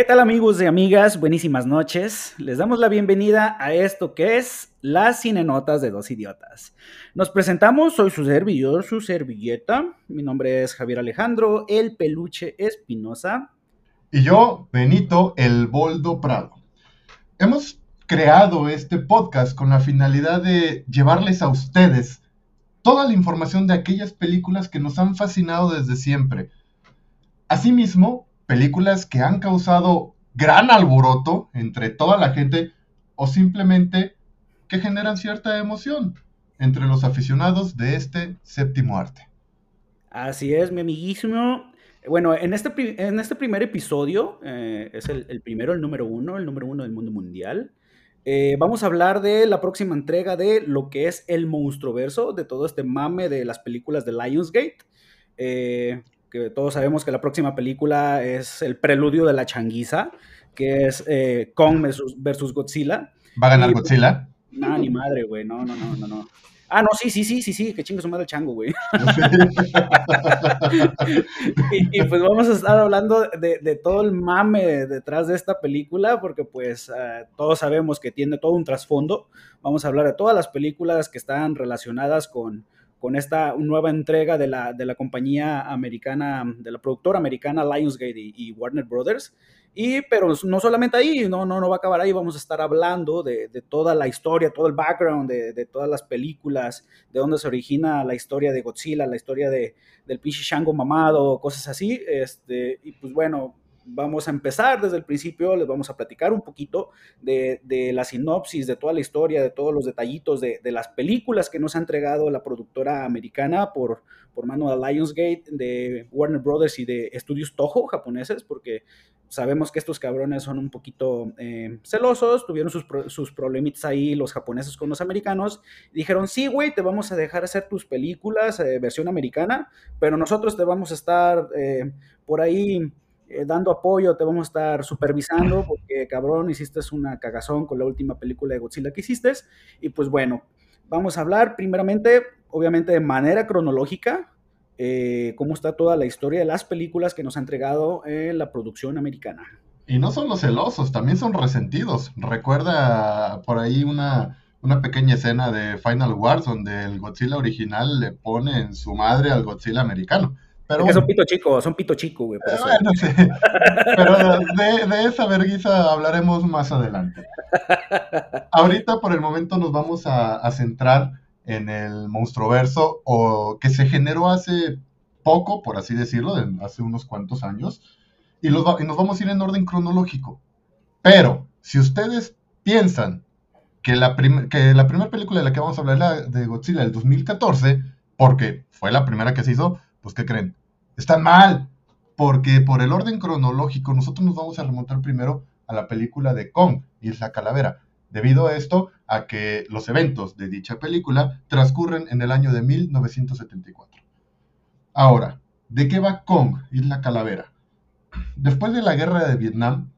¿Qué tal amigos y amigas? Buenísimas noches. Les damos la bienvenida a esto que es las cinenotas de dos idiotas. Nos presentamos, soy su servidor, su servilleta. Mi nombre es Javier Alejandro, el peluche Espinosa. Y yo, Benito, el Boldo Prado. Hemos creado este podcast con la finalidad de llevarles a ustedes toda la información de aquellas películas que nos han fascinado desde siempre. Asimismo, películas que han causado gran alboroto entre toda la gente o simplemente que generan cierta emoción entre los aficionados de este séptimo arte. Así es, mi amiguísimo. Bueno, en este, en este primer episodio, eh, es el, primero, el número uno, el número uno del mundo mundial, eh, vamos a hablar de la próxima entrega de lo que es el monstruoverso, de todo este mame de las películas de Lionsgate. Eh, que todos sabemos que la próxima película es el preludio de la changuiza, que es eh, Kong versus, Godzilla. ¿Va a ganar Godzilla? No, ni madre, güey, no, no, no, no, no. Ah, no, sí, sí, sí, sí, sí, que chingue su madre el chango, güey. y, pues vamos a estar hablando de, todo el mame detrás de esta película, porque pues eh, todos sabemos que tiene todo un trasfondo. Vamos a hablar de todas las películas que están relacionadas con, con esta nueva entrega de la, de la compañía americana, de la productora americana Lionsgate y, Warner Brothers. Y, pero no solamente ahí, no, no, no va a acabar ahí, vamos a estar hablando de, de toda la historia, todo el background de, de, todas las películas, de dónde se origina la historia de Godzilla, la historia de, del pinche Shango mamado, cosas así. Este, y pues bueno, vamos a empezar desde el principio, les vamos a platicar un poquito de, la sinopsis, de toda la historia, de todos los detallitos de, las películas que nos ha entregado la productora americana por, por mano de Lionsgate, de Warner Brothers y de estudios Toho japoneses, porque sabemos que estos cabrones son un poquito eh, celosos, tuvieron sus, sus problemitas ahí los japoneses con los americanos, dijeron, sí, güey, te vamos a dejar hacer tus películas, eh, versión americana, pero nosotros te vamos a estar eh, por ahí eh, dando apoyo, te vamos a estar supervisando, porque cabrón, hiciste una cagazón con la última película de Godzilla que hiciste. Y pues bueno, vamos a hablar primeramente, obviamente de manera cronológica, eh, cómo está toda la historia de las películas que nos ha entregado eh, la producción americana. Y no son los celosos, también son resentidos. Recuerda por ahí una, una pequeña escena de Final Wars donde el Godzilla original le pone en su madre al Godzilla americano. Pero, son pito chico, son pito chico, güey. Pero de, esa vergüenza hablaremos más adelante. Ahorita, por el momento, nos vamos a, centrar en el monstruoverso, o que se generó hace poco, por así decirlo, hace unos cuantos años, y, y nos vamos a ir en orden cronológico. Pero, si ustedes piensan que la, que la primera película de la que vamos a hablar es la de Godzilla del 2014, porque fue la primera que se hizo, pues ¿qué creen? Están mal, porque por el orden cronológico nosotros nos vamos a remontar primero a la película de Kong, Isla Calavera, debido a esto a que los eventos de dicha película transcurren en el año de 1974. Ahora, ¿de qué va Kong, Isla Calavera? Después de la guerra de Vietnam,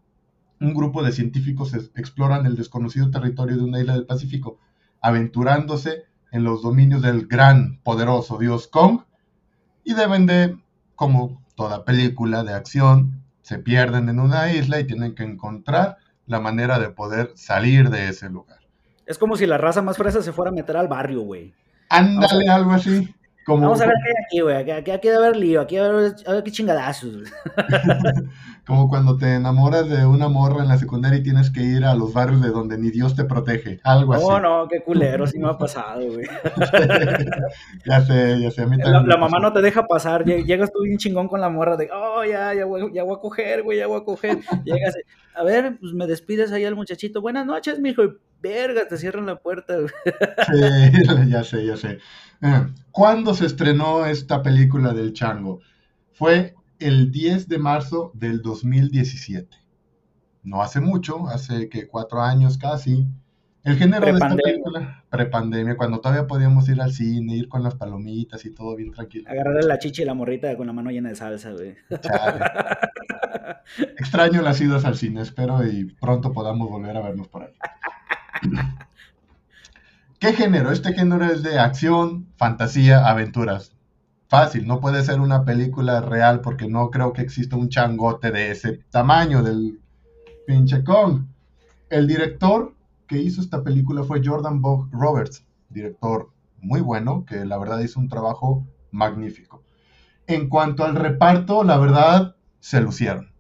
un grupo de científicos exploran el desconocido territorio de una isla del Pacífico, aventurándose en los dominios del gran, poderoso dios Kong, y deben de como toda película de acción, se pierden en una isla y tienen que encontrar la manera de poder salir de ese lugar. Es como si la raza más fresa se fuera a meter al barrio, güey. Ándale, algo así. Vamos a ver qué hay aquí, güey. Aquí, aquí, debe haber lío, aquí debe haber, a ver qué chingadazos. Como cuando te enamoras de una morra en la secundaria y tienes que ir a los barrios de donde ni Dios te protege. Algo así. No, no, qué culero, sí me ha pasado, güey. ya sé, ya sé. A mí la, la mamá no te deja pasar. Llegas tú bien chingón con la morra de, oh, ya, ya voy, ya voy a coger, güey, ya voy a coger. Llegas, a ver, pues me despides ahí al muchachito. Buenas noches, mijo. Y verga, te cierran la puerta, güey. Sí, ya sé, ya sé. Eh, ¿Cuándo se estrenó esta película del chango? Fue el 10 de marzo del 2017. No hace mucho, hace que cuatro años casi. El género de esta película, prepandemia, cuando todavía podíamos ir al cine, ir con las palomitas y todo bien tranquilo. Agarrarle la chicha y la morrita con la mano llena de salsa, güey. Extraño las idas al cine, espero y pronto podamos volver a vernos por ahí. ¿Qué género? Este género es de acción, fantasía, aventuras. Fácil, no puede ser una película real porque no creo que exista un changote de ese tamaño del pinche Kong. El director que hizo esta película fue Jordan Bob Roberts, director muy bueno, que la verdad hizo un trabajo magnífico. En cuanto al reparto, la verdad, se lucieron.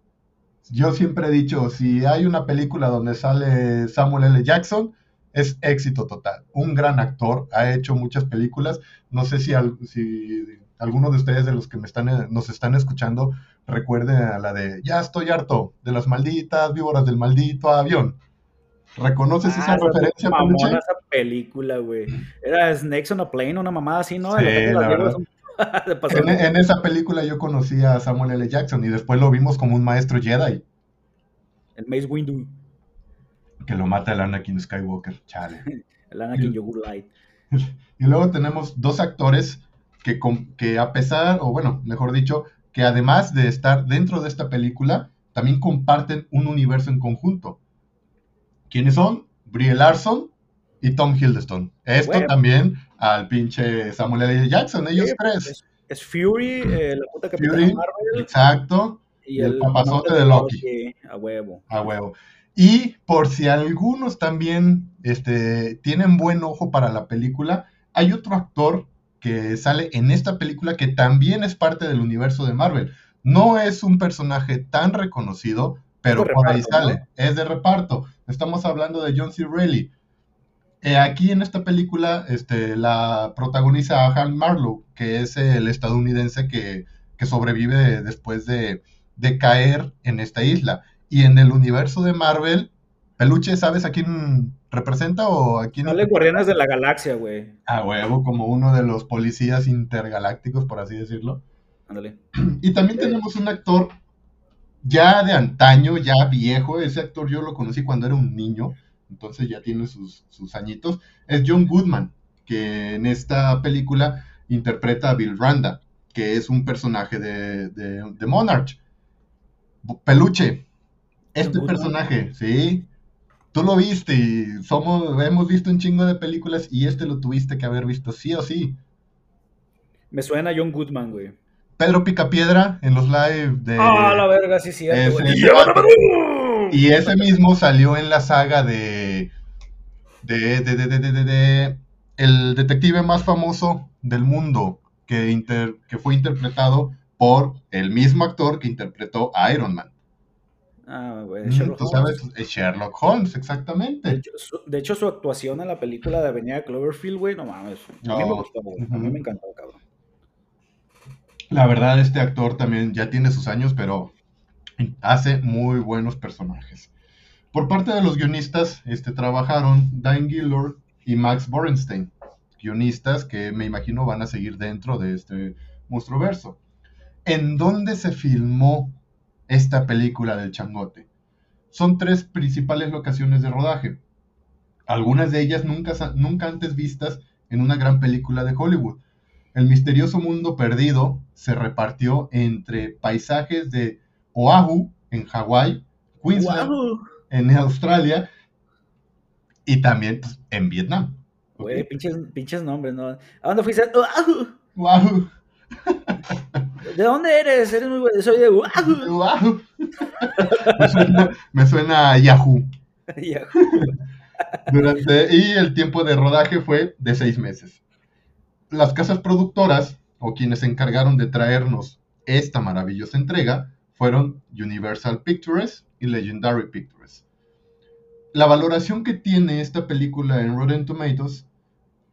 Yo siempre he dicho, si hay una película donde sale Samuel L. Jackson, es éxito total. Un gran actor, ha hecho muchas películas. No sé si, si alguno de ustedes de los que me están, nos están escuchando recuerden a la de Ya estoy harto de las malditas víboras del maldito avión. ¿Reconoces esa ah, referencia, esa película, güey. Era Snakes on a Plane, una mamada así, ¿no? Sí, la verdad. en, esa película yo conocí a Samuel L. Jackson y después lo vimos como un maestro Jedi. El Mace Windu. Que lo mata el Anakin Skywalker, chale. el Anakin Yogur Light. Y luego tenemos dos actores que, que a pesar, o bueno, mejor dicho, que además de estar dentro de esta película, también comparten un universo en conjunto. ¿Quiénes son? Brie Larson y Tom Hiddleston. Esto también al pinche Samuel L. Jackson, ellos tres. Es, Fury, eh, la puta Fury, Marvel. Exacto. Y, el, papazote de Loki. A huevo. A huevo. Y por si algunos también este, tienen buen ojo para la película, hay otro actor que sale en esta película que también es parte del universo de Marvel. No es un personaje tan reconocido, pero por ahí sale. Es de reparto. Estamos hablando de John C. Reilly. Eh, aquí en esta película este, la protagoniza Han Marlowe, que es el estadounidense que, sobrevive después de, caer en esta isla. Y en el universo de Marvel, Peluche, ¿sabes a quién representa o a quién? Sale Guardianes de la Galaxia, güey. A huevo, como uno de los policías intergalácticos, por así decirlo. Ándale. Y también tenemos un actor ya de antaño, ya viejo. Ese actor yo lo conocí cuando era un niño entonces ya tiene sus, añitos, es John Goodman, que en esta película interpreta a Bill Randa, que es un personaje de, de, Monarch. Peluche, este personaje, sí, tú lo viste y somos, hemos visto un chingo de películas y este lo tuviste que haber visto sí o sí. Me suena John Goodman, güey. Pedro Picapiedra en los live de. Ah, la verga, sí, sí. Y ese mismo salió en la saga de. de, de, de, de, de el detective más famoso del mundo, que, inter, que fue interpretado por el mismo actor que interpretó a Iron Man. Ah, güey, Sherlock ¿Tú sabes? Sherlock Holmes, exactamente. De hecho, su, actuación en la película de Avenida Cloverfield, güey, no mames. A mí me gustó, A mí me encantó, cabrón. La verdad, este actor también ya tiene sus años, pero hace muy buenos personajes. Por parte de los guionistas, este, trabajaron Diane Gillard y Max Borenstein, guionistas que me imagino van a seguir dentro de este monstruoverso. ¿En dónde se filmó esta película del changote? Son tres principales locaciones de rodaje, algunas de ellas nunca, nunca antes vistas en una gran película de Hollywood. El misterioso mundo perdido se repartió entre paisajes de Oahu, en Hawái, Queensland, en Australia y también pues, en Vietnam. Güey, pinches, nombres, ¿no? ¿A dónde fuiste? Oahu. Oahu. ¿De dónde eres? Eres muy bueno. Soy de. Oahu. me, suena, me suena a Yahoo. Yahoo. Durante, y el tiempo de rodaje fue de seis meses. Las casas productoras, o quienes se encargaron de traernos esta maravillosa entrega, fueron Universal Pictures y Legendary Pictures. La valoración que tiene esta película en Rotten Tomatoes,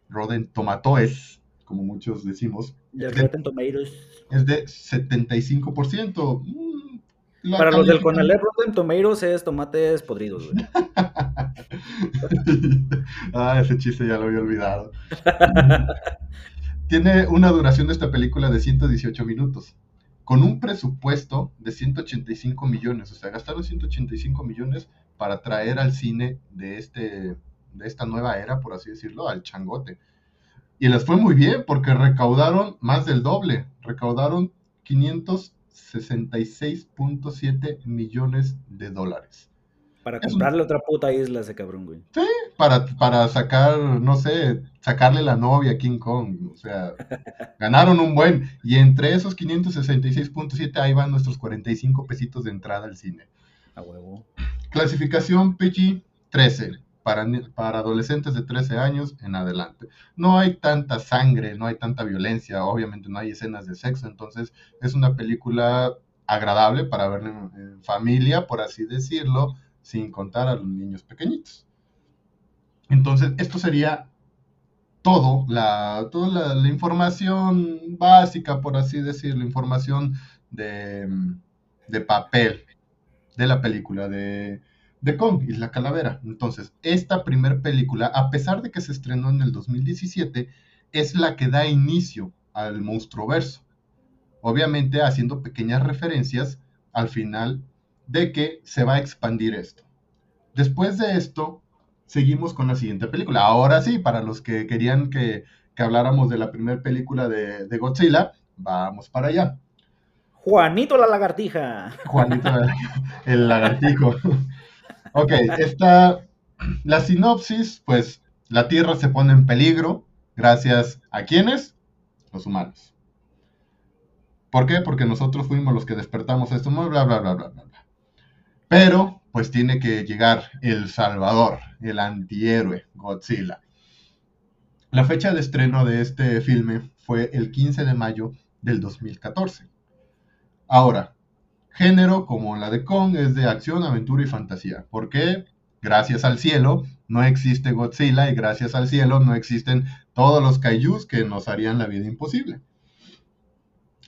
Rotten Tomatoes, como muchos decimos, de, Rotten Tomatoes. Es de 75%. Mm, Para los del Conalep, Rotten Tomatoes es tomates podridos, ah, ese chiste ya lo había olvidado. Tiene una duración de esta película de 118 minutos con un presupuesto de 185 millones. O sea, gastaron 185 millones para traer al cine de, este, de esta nueva era, por así decirlo, al changote. Y les fue muy bien porque recaudaron más del doble. Recaudaron 566.7 millones de dólares. Para comprarle otra puta isla a ese cabrón, güey. Sí, para, para sacar, no sé, sacarle la novia a King Kong. O sea, ganaron un buen. Y entre esos 566.7 ahí van nuestros 45 pesitos de entrada al cine. A huevo. Clasificación PG-13 para, adolescentes de 13 años en adelante. No hay tanta sangre, no hay tanta violencia, obviamente no hay escenas de sexo, entonces es una película agradable para ver en, familia, por así decirlo, sin contar a los niños pequeñitos. Entonces, esto sería todo, la, toda la, información básica, por así decirlo, información de papel de la película, de, de Kong y la calavera. Entonces, esta primer película, a pesar de que se estrenó en el 2017, es la que da inicio al monstruo verso. Obviamente haciendo pequeñas referencias al final de que se va a expandir esto. Después de esto, seguimos con la siguiente película. Ahora sí, para los que querían que, habláramos de la primera película de, de, Godzilla, vamos para allá. Juanito la lagartija. Juanito el lagartijo. Ok, esta, la sinopsis, pues la Tierra se pone en peligro gracias a quiénes? Los humanos. ¿Por qué? Porque nosotros fuimos los que despertamos esto, bla, bla, bla, bla, bla, bla. Pero, pues tiene que llegar el Salvador, el antihéroe, Godzilla. La fecha de estreno de este filme fue el 15 de mayo del 2014. Ahora, género como la de Kong es de acción, aventura y fantasía. ¿Por qué? Gracias al cielo no existe Godzilla y gracias al cielo no existen todos los kaijus que nos harían la vida imposible.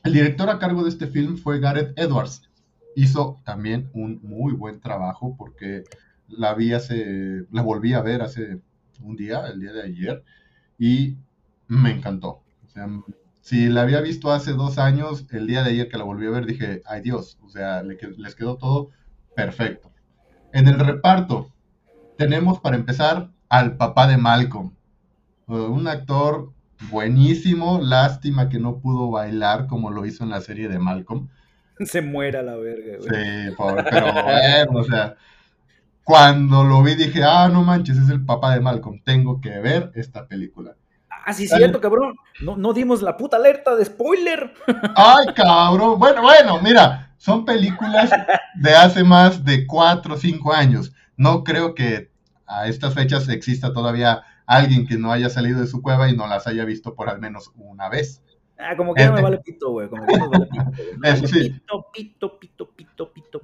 El director a cargo de este film fue Gareth Edwards. Hizo también un muy buen trabajo porque la vi hace, la volví a ver hace un día, el día de ayer, y me encantó. O sea, si la había visto hace dos años, el día de ayer que la volví a ver dije, ay Dios, o sea, les quedó todo perfecto. En el reparto tenemos para empezar al papá de Malcolm, uh, un actor buenísimo, lástima que no pudo bailar como lo hizo en la serie de Malcolm. Se muera la verga, güey. Sí, pero bueno, o sea, cuando lo vi dije, ah, no manches, es el papá de Malcolm, tengo que ver esta película. Ah, sí, cierto, cabrón. No, no dimos la puta alerta de spoiler. Ay, cabrón. Bueno, bueno, mira, son películas de hace más de cuatro o cinco años. No creo que a estas fechas exista todavía alguien que no haya salido de su cueva y no las haya visto por al menos una vez. Ah, como que no me este vale pito, güey. Como que no me vale pito. Eso sí. Pito, pito, pito, pito, pito.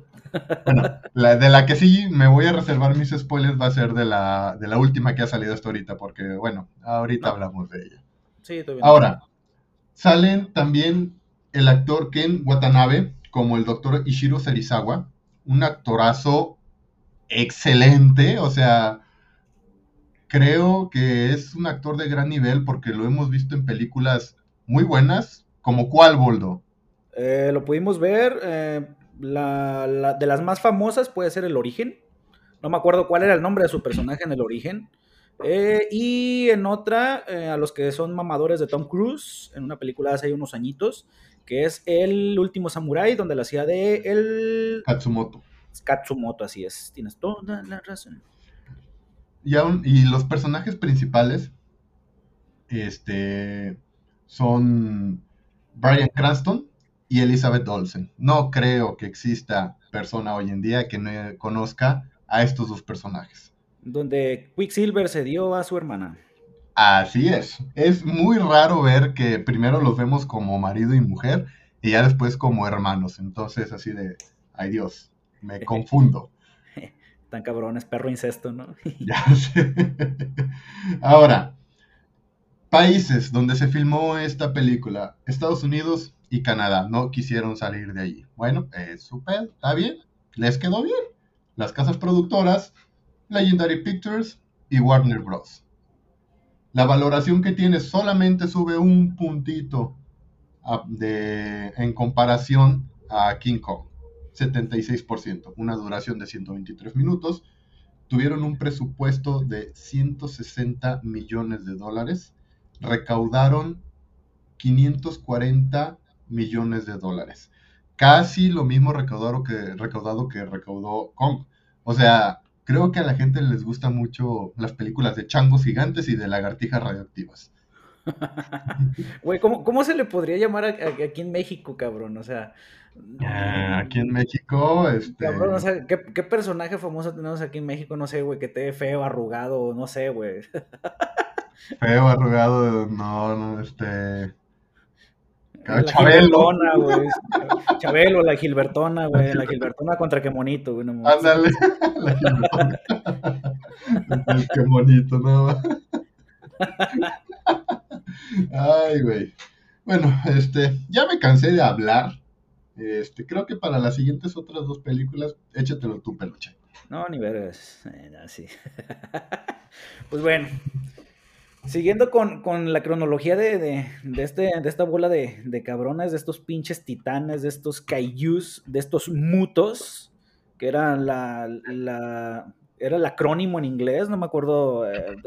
Bueno, la, de la que sí me voy a reservar mis spoilers va a ser de la, de la última que ha salido hasta ahorita, porque, bueno, ahorita hablamos de ella. Sí, estoy bien. Ahora, salen también el actor Ken Watanabe como el doctor Ishiro Serizawa, un actorazo excelente, o sea, creo que es un actor de gran nivel porque lo hemos visto en películas muy buenas, como cuál, Boldo. Eh, lo pudimos ver, eh, la, de las más famosas puede ser El Origen, no me acuerdo cuál era el nombre de su personaje en El Origen, eh, y en otra, a los que son mamadores de Tom Cruise, en una película hace unos añitos, que es El Último Samurai, donde la hacía de el... Katsumoto. Katsumoto, así es, tienes toda la razón. Y, y los personajes principales, este, son Brian Cranston y Elizabeth Olsen. No creo que exista persona hoy en día que no conozca a estos dos personajes. Donde Quicksilver se dio a su hermana. Así es. Es muy raro ver que primero los vemos como marido y mujer y ya después como hermanos. Entonces, así de, ay Dios, me confundo. Tan cabrón, es perro incesto, ¿no? ya sé. Ahora, Países donde se filmó esta película, Estados Unidos y Canadá, no quisieron salir de allí. Bueno, es súper, está bien, les quedó bien. Las casas productoras, Legendary Pictures y Warner Bros. La valoración que tiene solamente sube un puntito de, en comparación a King Kong, 76%, una duración de 123 minutos. Tuvieron un presupuesto de 160 millones de dólares recaudaron 540 millones de dólares. Casi lo mismo recaudado que, recaudado que recaudó Kong. O sea, creo que a la gente les gusta mucho las películas de changos gigantes y de lagartijas radioactivas. Güey, ¿cómo, ¿cómo, se le podría llamar aquí en México, cabrón? O sea... Ah, aquí en México, este... Cabrón, o sea, ¿qué, ¿qué, personaje famoso tenemos aquí en México? No sé, güey, que te feo, arrugado, no sé, güey. Feo, arrugado, no, no, este... La Chabelo. güey. Chabelo, la Gilbertona, güey. La Gilbertona contra qué bonito, güey. No Ándale. La Gilbertona. qué bonito, ¿no? Ay, güey. Bueno, este, ya me cansé de hablar. Este, creo que para las siguientes otras dos películas, échatelo tú, peluche. No, ni vergas. Eh, sí. pues bueno, Siguiendo con, la cronología de, este, de esta bola de, cabrones, de estos pinches titanes, de estos kaijus, de estos mutos, que era la, era el acrónimo en inglés, no me acuerdo. Eh,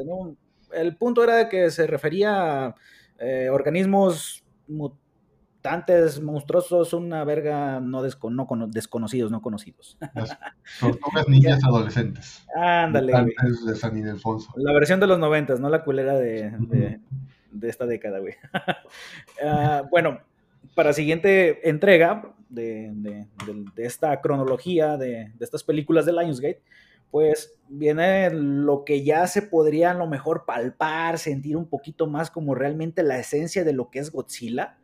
el punto era que se refería a eh, organismos mutantes, monstruosos, una verga no, desconocidos, no conocidos. Las tortugas niñas adolescentes. Ándale. Antes de San Ildefonso. La versión de los noventas, no la culera de, esta década, güey. Ah, bueno, para siguiente entrega de, esta cronología de, estas películas de Lionsgate, pues viene lo que ya se podría a lo mejor palpar, sentir un poquito más como realmente la esencia de lo que es Godzilla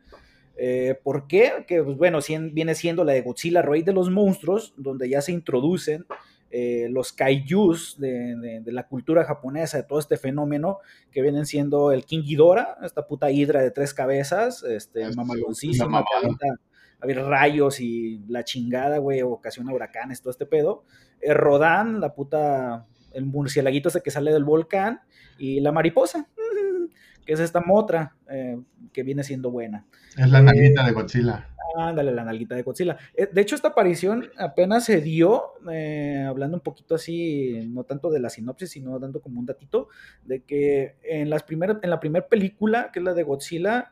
eh, ¿Por qué? Que, pues, bueno, viene siendo la de Godzilla, Rey de los Monstruos, donde ya se introducen eh, los kaijus de, la cultura japonesa, de todo este fenómeno, que vienen siendo el King Ghidorah, esta puta hidra de tres cabezas, este, mamaloncísima, a ver, rayos y la chingada, güey, ocasiona huracanes, todo este pedo. Eh, Rodan, la puta, el murcielaguito ese que sale del volcán, y la mariposa, que es esta motra, eh, que viene siendo buena. Es la nalguita de Godzilla. Ándale, la nalguita de Godzilla. Eh, de hecho, esta aparición apenas se dio, eh, hablando un poquito así, no tanto de la sinopsis, sino dando como un datito, de que en, las en la primera película, que es la de Godzilla,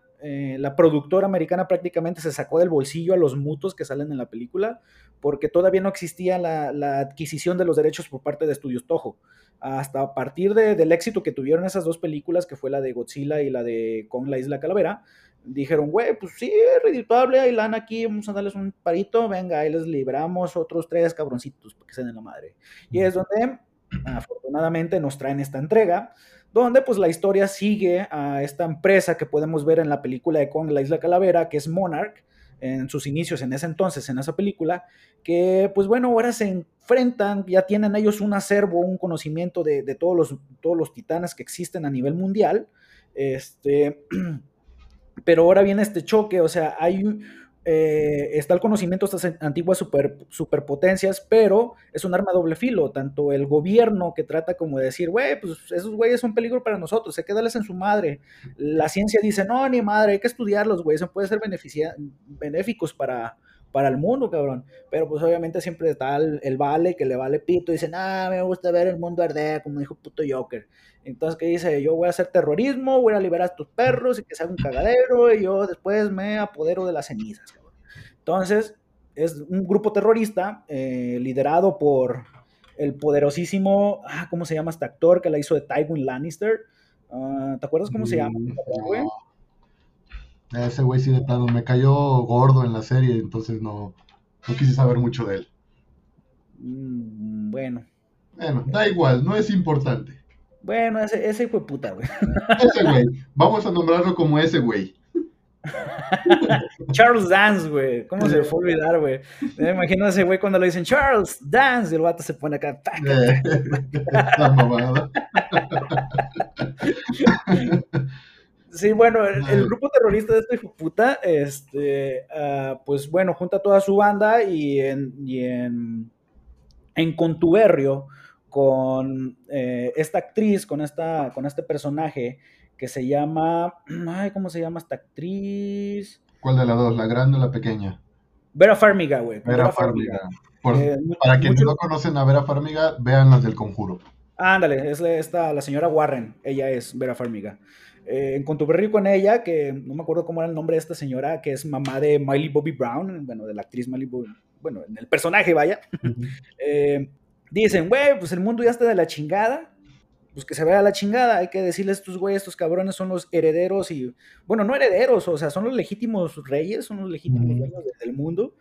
la productora americana prácticamente se sacó del bolsillo a los mutos que salen en la película, porque todavía no existía la, la adquisición de los derechos por parte de Estudios Toho hasta a partir del éxito que tuvieron esas dos películas, que fue la de Godzilla y la de Kong la Isla Calavera, dijeron, güey, pues sí, es redituable, hay lana aquí, vamos a darles un parito, venga, ahí les libramos otros tres cabroncitos para que se den la madre. Y es donde, afortunadamente, nos traen esta entrega, donde pues la historia sigue a esta empresa que podemos ver en la película de Kong la Isla Calavera, que es Monarch, en sus inicios en ese entonces, en esa película, que pues bueno, ahora se enfrentan, ya tienen ellos un acervo, un conocimiento de, todos, los, todos los titanes que existen a nivel mundial, este, pero ahora viene este choque, o sea, hay eh, está el conocimiento de estas antiguas super, superpotencias, pero es un arma doble filo. Tanto el gobierno que trata como de decir, güey, pues esos güeyes son peligro para nosotros, hay que darles en su madre. La ciencia dice, no, ni madre, hay que estudiarlos, güey, eso puede ser benéficos para, para el mundo, cabrón. Pero pues obviamente siempre está el, vale que le vale pito y dice, ah, me gusta ver el mundo arder, como dijo puto Joker. Entonces, ¿qué dice? Yo voy a hacer terrorismo, voy a liberar a tus perros y que se haga un cagadero y yo después me apodero de las cenizas, cabrón. Entonces, es un grupo terrorista eh, liderado por el poderosísimo, ah, ¿cómo se llama este actor que la hizo de Tywin Lannister? Ah, ¿Te acuerdas cómo se llama? Mm, ese güey sí de plano me cayó gordo en la serie, entonces no, no quise saber mucho de él. Mm, bueno. Bueno, da igual, no es importante. Bueno, ese, ese fue puta, güey. Ese güey. Vamos a nombrarlo como ese güey. Charles Dance, güey. ¿Cómo se le fue a olvidar, güey? Me imagino a ese güey cuando le dicen Charles Dance y el vato se pone acá. La mamada. Sí, bueno, el, grupo terrorista de este hijo puta, este, uh, pues bueno, junta toda su banda y en, y en, en contubernio con eh, esta actriz, con, esta, con este personaje que se llama, ay, ¿cómo se llama esta actriz? ¿Cuál de las dos, la grande o la pequeña? Vera Farmiga, güey. Vera, Farmiga. Eh, para quienes no conocen a Vera Farmiga, vean las del conjuro. Ándale, es esta, la señora Warren, ella es Vera Farmiga. Eh, en contubernio con ella, que no me acuerdo cómo era el nombre de esta señora, que es mamá de Miley Bobby Brown, bueno, de la actriz Miley Bobby, bueno, en el personaje, vaya. Eh, dicen, güey, pues el mundo ya está de la chingada, pues que se vaya a la chingada, hay que decirles estos güeyes, estos cabrones son los herederos y, bueno, no herederos, o sea, son los legítimos reyes, son los legítimos dueños del mundo,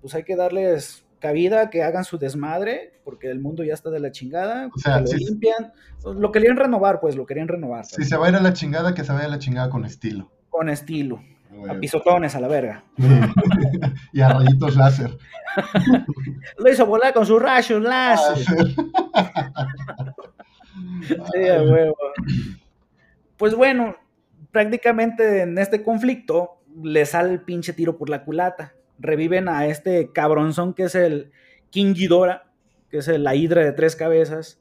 pues hay que darles cabida, que hagan su desmadre, porque el mundo ya está de la chingada, o sea, que lo limpian, lo querían renovar, pues, lo querían renovar. Si se va a ir a la chingada, que se vaya a la chingada con estilo. Con estilo. A pisotones a la verga. y a rayitos láser. Lo hizo volar con sus rayos láser. Pues bueno, prácticamente en este conflicto le sale el pinche tiro por la culata. Reviven a este cabronzón que es el King Ghidorah, que es la hidra de tres cabezas.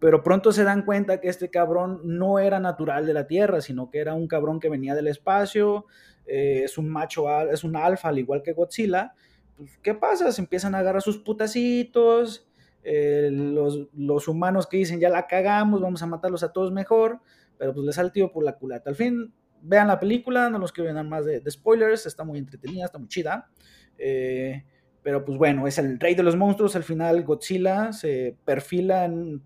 Pero pronto se dan cuenta que este cabrón no era natural de la Tierra, sino que era un cabrón que venía del espacio, eh, es un macho, es un alfa, al igual que Godzilla. Pues, ¿Qué pasa? Se empiezan a agarrar sus putacitos, eh, los, humanos que dicen ya la cagamos, vamos a matarlos a todos mejor, pero pues les sale tío por la culata. Al fin, vean la película, no los quiero nada más de, spoilers, está muy entretenida, está muy chida. Eh, pero pues bueno, es el rey de los monstruos, al final Godzilla se perfila en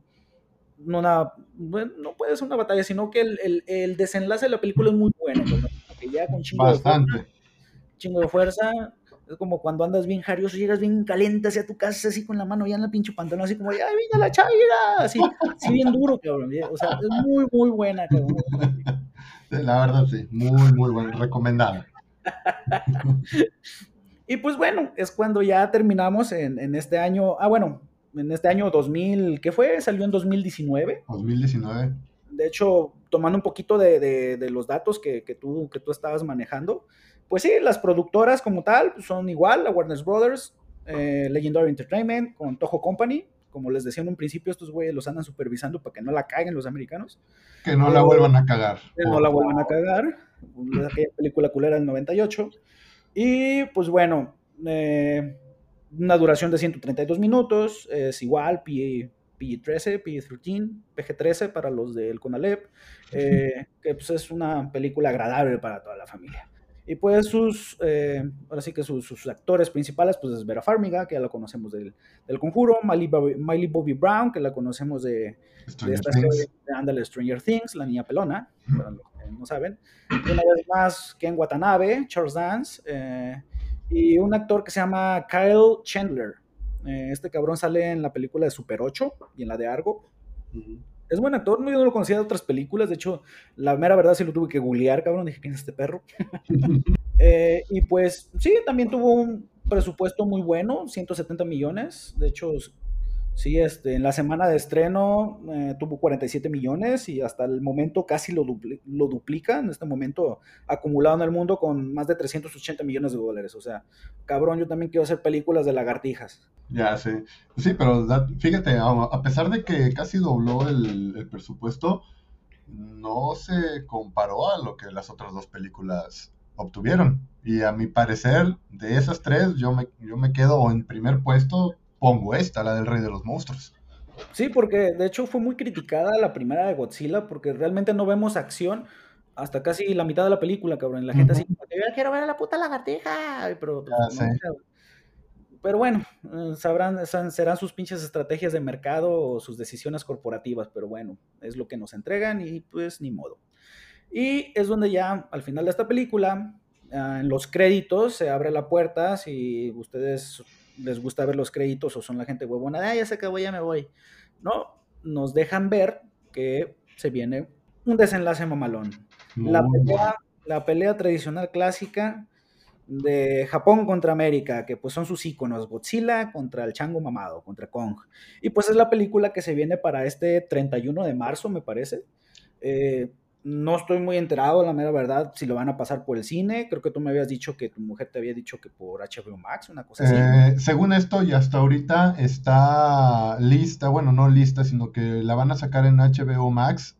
una, no puede ser una batalla, sino que el, desenlace de la película es muy bueno, ya con chingo Bastante. de fuerza, chingo de fuerza, es como cuando andas bien jarioso, llegas bien caliente hacia tu casa, así con la mano ya en la pinche pantalón, así como, ¡ay, viene la chaira! Así, así bien duro, cabrón. O sea, es muy, muy buena, cabrón. La verdad, sí, muy, muy buena, recomendada. y pues bueno, es cuando ya terminamos en, en, este año, ah, bueno, en este año 2000, ¿qué fue? Salió en 2019. 2019. De hecho, tomando un poquito de, de, de los datos que, que, tú, que tú estabas manejando, pues sí, las productoras como tal son igual, la Warner Brothers, eh, Legendary Entertainment, con Toho Company. Como les decía en un principio, estos güeyes los andan supervisando para que no la caguen los americanos. Que no la vuelvan a cagar. Que no la vuelvan a cagar. Aquella película culera del 98. Y pues bueno, eh, una duración de 132 minutos, es igual, PG-13, PG-13, PG-13 para los del CONALEP, eh, que pues es una película agradable para toda la familia. Y pues sus, eh, ahora sí que sus, actores principales, pues es Vera Farmiga, que ya la conocemos del, del Conjuro, Miley Bobby, Brown, que la conocemos de, de esta serie de Andale Stranger Things, la niña pelona, para los que no saben. Y una vez más, Ken Watanabe, Charles Dance, eh, y un actor que se llama Kyle Chandler. Eh, este cabrón sale en la película de Super 8 y en la de Argo. Es buen actor, yo no lo conocía de otras películas, de hecho, la mera verdad sí lo tuve que googlear, cabrón, dije, ¿quién es este perro? Eh, y pues sí, también tuvo un presupuesto muy bueno, 170 millones, de hecho, Sí, este, en la semana de estreno eh, tuvo 47 millones y hasta el momento casi lo, lo duplica, en este momento acumulado en el mundo con más de 380 millones de dólares. O sea, cabrón, yo también quiero hacer películas de lagartijas. Ya, sí. Sí, pero fíjate, a pesar de que casi dobló el, el presupuesto, no se comparó a lo que las otras dos películas obtuvieron. Y a mi parecer, de esas tres, yo me, yo me quedo en primer puesto pongo esta, la del Rey de los Monstruos. Sí, porque de hecho fue muy criticada la primera de Godzilla, porque realmente no vemos acción hasta casi la mitad de la película, cabrón. La gente así, yo quiero ver a la puta lagartija. Pero, pues, pero bueno, eh, sabrán, serán sus pinches estrategias de mercado o sus decisiones corporativas, pero bueno, es lo que nos entregan y pues ni modo. Y es donde ya al final de esta película, ah, en los créditos, se abre la puerta, si ustedes les gusta ver los créditos o son la gente huevona, ah, ya se acabó, ya me voy. No, nos dejan ver que se viene un desenlace mamalón. La pelea, la pelea, tradicional clásica de Japón contra América, que pues son sus iconos, Godzilla contra el chango mamado, contra Kong. Y pues es la película que se viene para este 31 de marzo, me parece. Eh, no estoy muy enterado, la mera verdad, si lo van a pasar por el cine. Creo que tú me habías dicho que tu mujer te había dicho que por HBO Max, una cosa así. Eh, según esto, y hasta ahorita está lista, bueno, no lista, sino que la van a sacar en HBO Max.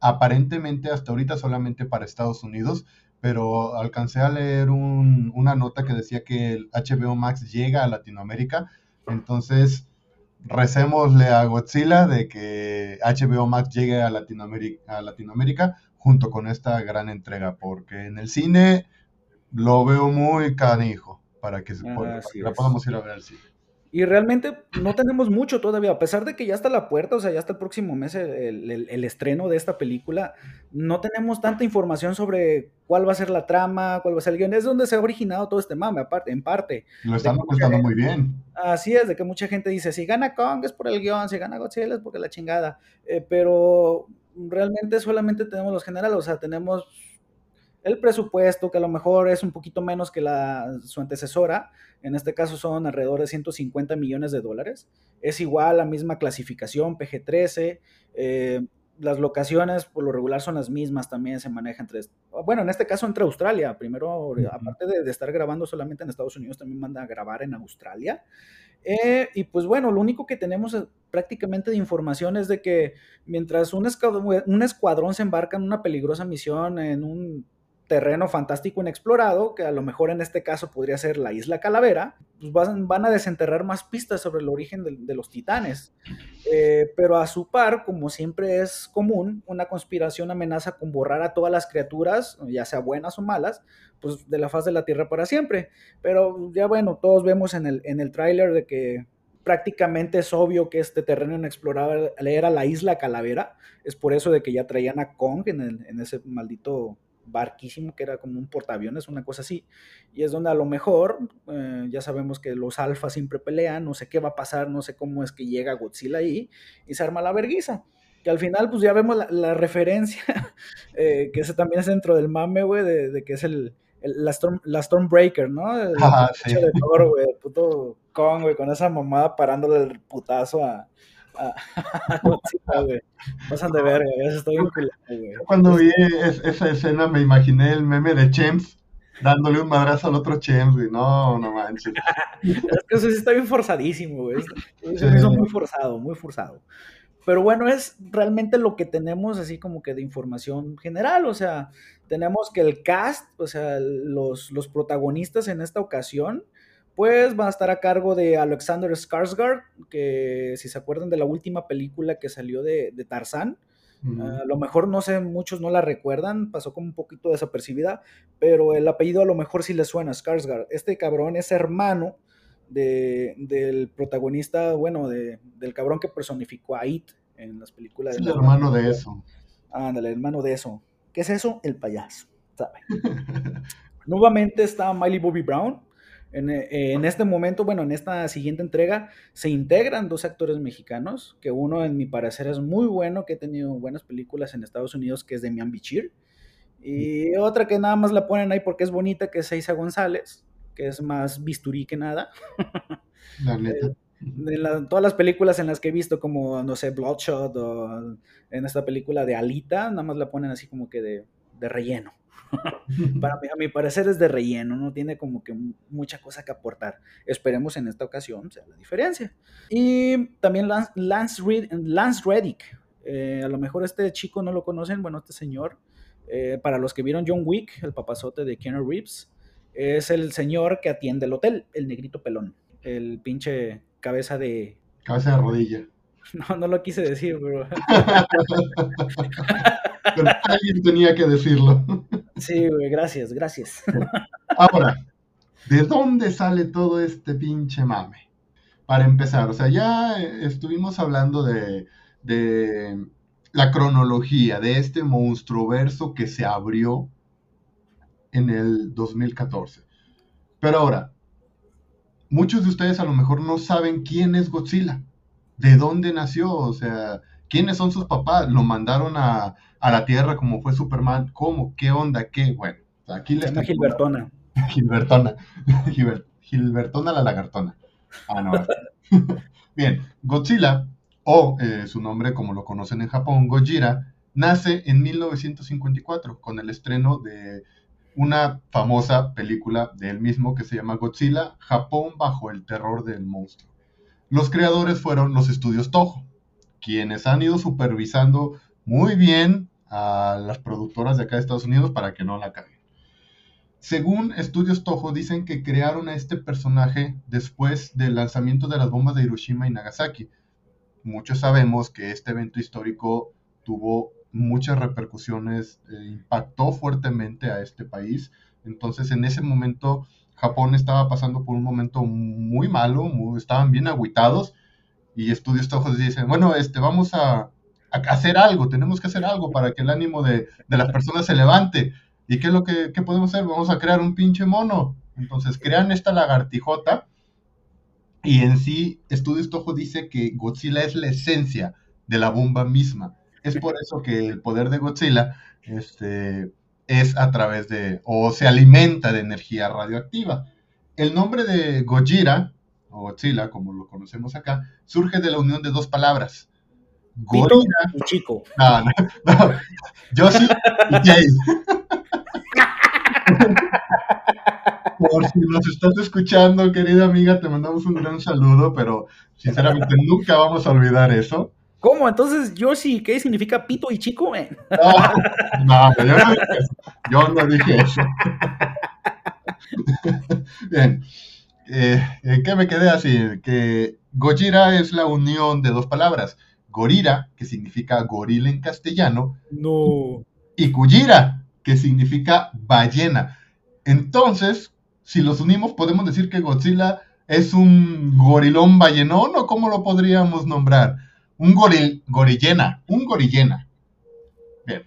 Aparentemente hasta ahorita solamente para Estados Unidos, pero alcancé a leer una nota que decía que el HBO Max llega a Latinoamérica. Entonces, recémosle a Godzilla de que HBO Max llegue a Latinoamérica, a Latinoamérica junto con esta gran entrega, porque en el cine lo veo muy canijo para que, la podamos ir a ver al cine. Y realmente no tenemos mucho todavía, a pesar de que ya está la puerta, o sea, ya está el próximo mes el, estreno de esta película, no tenemos tanta información sobre cuál va a ser la trama, cuál va a ser el guion. Es donde se ha originado todo este mame, aparte, en parte. Lo están ocultando muy bien. Así es, de que mucha gente dice, si gana Kong es por el guion, si gana Godzilla es porque la chingada. Eh, pero realmente solamente tenemos los generales, o sea, tenemos el presupuesto, que a lo mejor es un poquito menos que la, su antecesora, en este caso son alrededor de 150 millones de dólares, es igual la misma clasificación, PG-13, eh, las locaciones por lo regular son las mismas, también se manejan entre, bueno, en este caso entre Australia, primero, aparte de, estar grabando solamente en Estados Unidos, también manda a grabar en Australia. Eh, y pues bueno, lo único que tenemos eh, prácticamente de información es de que mientras un un escuadrón se embarca en una peligrosa misión en un terreno fantástico inexplorado, que a lo mejor en este caso podría ser la isla Calavera, pues van, a desenterrar más pistas sobre el origen de, los titanes. Eh, pero a su par, como siempre es común, una conspiración amenaza con borrar a todas las criaturas, ya sea buenas o malas, pues de la faz de la Tierra para siempre. Pero ya bueno, todos vemos en el, en el tráiler de que prácticamente es obvio que este terreno inexplorado era la isla Calavera, es por eso de que ya traían a Kong en, en ese maldito barquísimo que era como un portaaviones, una cosa así. Y es donde a lo mejor, eh, ya sabemos que los alfas siempre pelean, no sé qué va a pasar, no sé cómo es que llega Godzilla ahí y se arma la verguiza. Que al final, pues ya vemos la, referencia, eh, que ese también es dentro del mame, güey, de, que es el, la, Storm, la Stormbreaker, ¿no? El, de Thor, güey, el puto Kong, güey, con esa mamada parándole el putazo a, Pasan de verga, estoy Cuando vi esa escena me imaginé el meme de Chems dándole un madrazo al otro Chems, güey. No, no manches. es que eso sí está bien forzadísimo, güey. Eso muy forzado, muy forzado. Pero bueno, es realmente lo que tenemos así como que de información general. O sea, tenemos que el cast, o sea, los, los protagonistas en esta ocasión pues va a estar a cargo de Alexander Skarsgård, que si se acuerdan de la última película que salió de, Tarzán, a lo mejor no sé, muchos no la recuerdan, pasó como un poquito desapercibida, pero el apellido a lo mejor sí le suena, Skarsgård. Este cabrón es hermano del protagonista, bueno, del cabrón que personificó a It en las películas. Es el hermano de eso. Ándale, hermano de eso. ¿Qué es eso? El payaso, ¿sabe? Nuevamente está Miley Bobby Brown, eh, en, este momento, bueno, en esta siguiente entrega, se integran dos actores mexicanos, que uno en mi parecer es muy bueno, que ha tenido buenas películas en Estados Unidos, que es Demian Bichir, y otra que nada más la ponen ahí porque es bonita, que es Eiza González, que es más bisturí que nada. La neta. De eh, todas las películas en las que he visto, como, no sé, Bloodshot o en esta película de Alita, nada más la ponen así como que de relleno. Para mí, a mi parecer es de relleno, no tiene como que mucha cosa que aportar. Esperemos en esta ocasión sea la diferencia. Y también Lance, Lance, Reddick. Eh, a lo mejor este chico no lo conocen, bueno, este señor, eh, para los que vieron John Wick, el papazote de Keanu Reeves, es el señor que atiende el hotel, el negrito pelón, el pinche cabeza de... Cabeza de rodilla. No, no lo quise decir, pero... pero alguien tenía que decirlo. Sí, güey, gracias, gracias. Ahora, ¿de dónde sale todo este pinche mame? Para empezar, o sea, ya estuvimos hablando de, de la cronología de este monstruo verso que se abrió en el 2014. Pero ahora, muchos de ustedes a lo mejor no saben quién es Godzilla, de dónde nació, o sea, quiénes son sus papás, lo mandaron a, a la Tierra como fue Superman, ¿cómo? ¿Qué onda? ¿Qué? Bueno, aquí les... Gilbertona. Gilbertona. Gilbertona la lagartona. Ah, no. Bien, Godzilla, o eh, su nombre como lo conocen en Japón, Gojira, nace en 1954 con el estreno de una famosa película de él mismo que se llama Godzilla, Japón bajo el terror del monstruo. Los creadores fueron los estudios Toho, quienes han ido supervisando muy bien a las productoras de acá de Estados Unidos para que no la caguen. Según estudios Toho, dicen que crearon a este personaje después del lanzamiento de las bombas de Hiroshima y Nagasaki. Muchos sabemos que este evento histórico tuvo muchas repercusiones, eh, impactó fuertemente a este país. Entonces, en ese momento, Japón estaba pasando por un momento muy malo, estaban bien agüitados y Estudios Tojos dicen, bueno, este, vamos a, hacer algo, tenemos que hacer algo para que el ánimo de, las personas se levante. ¿Y qué es lo que podemos hacer? Vamos a crear un pinche mono. Entonces crean esta lagartijota y en sí Estudios Toho dice que Godzilla es la esencia de la bomba misma. Es por eso que el poder de Godzilla este, es a través de, o se alimenta de energía radioactiva. El nombre de Gojira, o Godzilla, como lo conocemos acá, surge de la unión de dos palabras. Gorila y chico. No, no, no. Yoshi y Jay. Por si nos estás escuchando, querida amiga, te mandamos un gran saludo, pero sinceramente nunca vamos a olvidar eso. ¿Cómo? Entonces, Yoshi, ¿qué significa pito y chico? No, no, yo no dije eso. Yo no dije eso. Bien. Eh, ¿Qué me quedé así? Que Gojira es la unión de dos palabras. Gorira, que significa gorila en castellano. No. Y Kujira, que significa ballena. Entonces, si los unimos, podemos decir que Godzilla es un gorilón ballenón o cómo lo podríamos nombrar. Un goril, gorillena, un gorillena. Bien.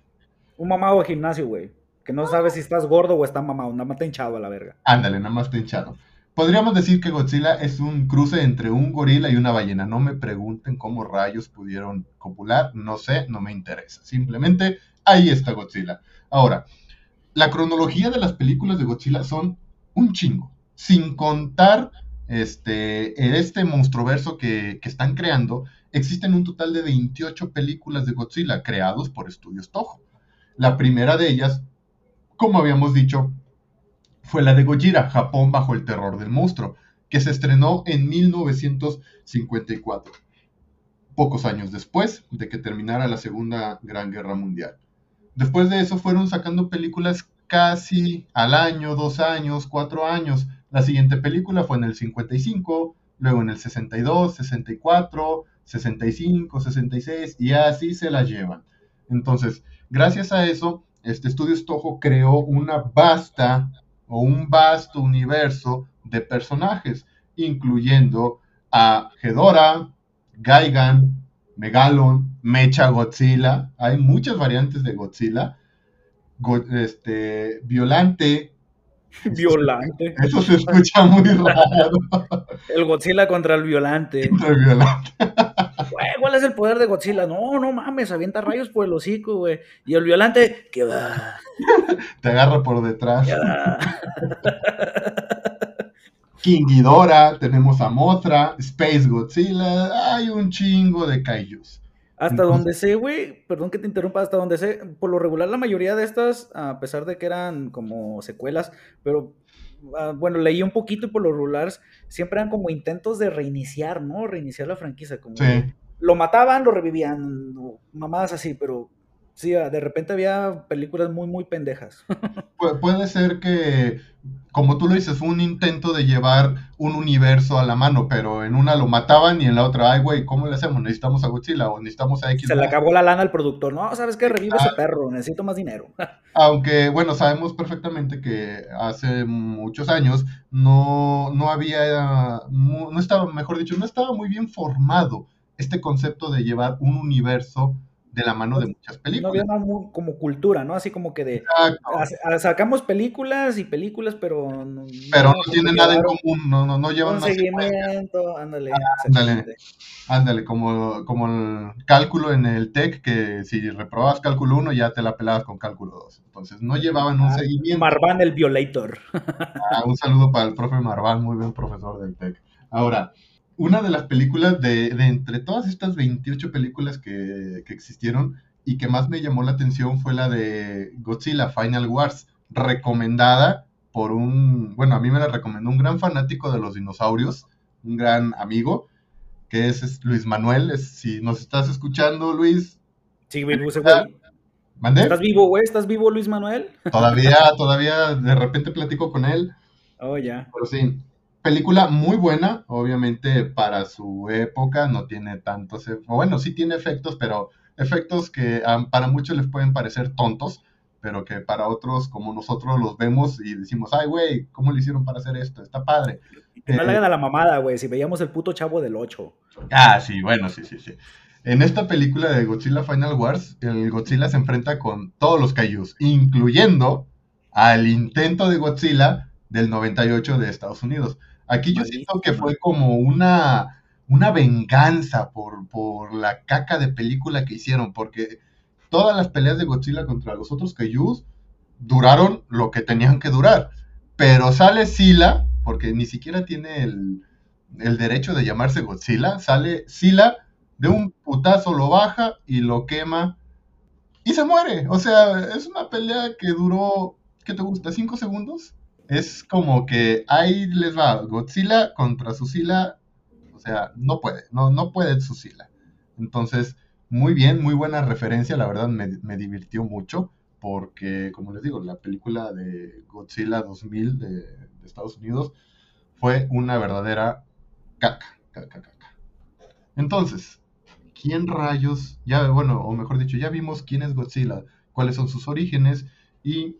Un mamado de gimnasio, güey. Que no sabe si estás gordo o está mamado, nada más te hinchado a la verga. Ándale, nada más te hinchado. Podríamos decir que Godzilla es un cruce entre un gorila y una ballena. No me pregunten cómo rayos pudieron copular, no sé, no me interesa. Simplemente ahí está Godzilla. Ahora, la cronología de las películas de Godzilla son un chingo, sin contar este, este monstruoverso que, que están creando, existen un total de 28 películas de Godzilla creados por Estudios Toho. La primera de ellas, como habíamos dicho, fue la de Gojira, Japón bajo el terror del monstruo, que se estrenó en 1954, pocos años después de que terminara la Segunda Gran Guerra Mundial. Después de eso fueron sacando películas casi al año, dos años, cuatro años. La siguiente película fue en el 55, luego en el 62, 64, 65, 66 y así se la llevan. Entonces, gracias a eso, este estudio Toho creó una vasta o un vasto universo de personajes, incluyendo a Hedora, Gaigan, Megalon, Mecha Godzilla, hay muchas variantes de Godzilla, este, Violante. Violante. Eso se escucha muy raro. El Godzilla contra el Violante. Contra el Violante. ¿cuál es el poder de Godzilla? No, no mames, avienta rayos por el hocico, güey. Y el Violante, ¿qué va? Te agarra por detrás. King Ghidorah, tenemos a Mothra, Space Godzilla, hay un chingo de kaijus. Hasta donde sé, güey, perdón que te interrumpa, hasta donde sé, por lo regular la mayoría de estas, a pesar de que eran como secuelas, pero ah, bueno, leí un poquito y por lo regular siempre eran como intentos de reiniciar, ¿no? Reiniciar la franquicia, como sí. lo mataban, lo revivían, mamadas así, pero Sí, ah, de repente había películas muy, muy pendejas. puede ser que, como tú lo dices, fue un intento de llevar un universo a la mano, pero en una lo mataban y en la otra, ay, güey, ¿cómo le hacemos? Necesitamos a Godzilla o necesitamos a X. Se le acabó la lana al productor, no, ¿sabes qué? Revive ese perro, necesito más dinero. Aunque, bueno, sabemos perfectamente que hace muchos años no, no había, no estaba, mejor dicho, no estaba muy bien formado este concepto de llevar un universo de la mano de muchas películas. No había como cultura, ¿no? Así como que de sacamos películas y películas, pero no, pero no, tiene nada en común, no, no, no llevan un seguimiento, ándale, ándale, ándale, como, como el cálculo en el TEC, que si reprobabas cálculo 1 ya te la pelabas con cálculo 2. Entonces no llevaban un ah, seguimiento. Marván el Violator. Ah, un saludo para el profe Marván, muy buen profesor del TEC. Ahora, una de las películas de, entre todas estas 28 películas que, existieron y que más me llamó la atención fue la de Godzilla Final Wars, recomendada por un, bueno, a mí me la recomendó un gran fanático de los dinosaurios, un gran amigo, que es, Luis Manuel. si nos estás escuchando, Luis. Sí, vivo ese güey. ¿Mandé? ¿Estás vivo, güey? ¿Estás vivo, Luis Manuel? Todavía, todavía de repente platico con él. Oh, ya. Pero sí, película muy buena, obviamente para su época no tiene tantos, bueno, sí tiene efectos, pero efectos que para muchos les pueden parecer tontos, pero que para otros como nosotros los vemos y decimos, ay, güey, ¿cómo le hicieron para hacer esto? Está padre. no le hagan a la mamada, güey, si veíamos el puto chavo del 8. Ah, sí, bueno, sí, sí, sí. En esta película de Godzilla Final Wars, el Godzilla se enfrenta con todos los Kaijus, incluyendo al intento de Godzilla del 98 de Estados Unidos. Aquí yo siento que fue como una, una venganza por, por la caca de película que hicieron, porque todas las peleas de Godzilla contra los otros Kaijus duraron lo que tenían que durar. Pero sale Sila, porque ni siquiera tiene el, el derecho de llamarse Godzilla, sale Sila de un putazo lo baja y lo quema y se muere. O sea, es una pelea que duró, ¿qué te gusta? ¿Cinco segundos? Es como que ahí les va Godzilla contra Susila. O sea, no puede, no, no puede Susila. Entonces, muy bien, muy buena referencia. La verdad me, divirtió mucho porque, como les digo, la película de Godzilla 2000 de, de Estados Unidos fue una verdadera caca, caca, caca. Entonces, quién rayos, ya, bueno, o mejor dicho, ya vimos quién es Godzilla, cuáles son sus orígenes y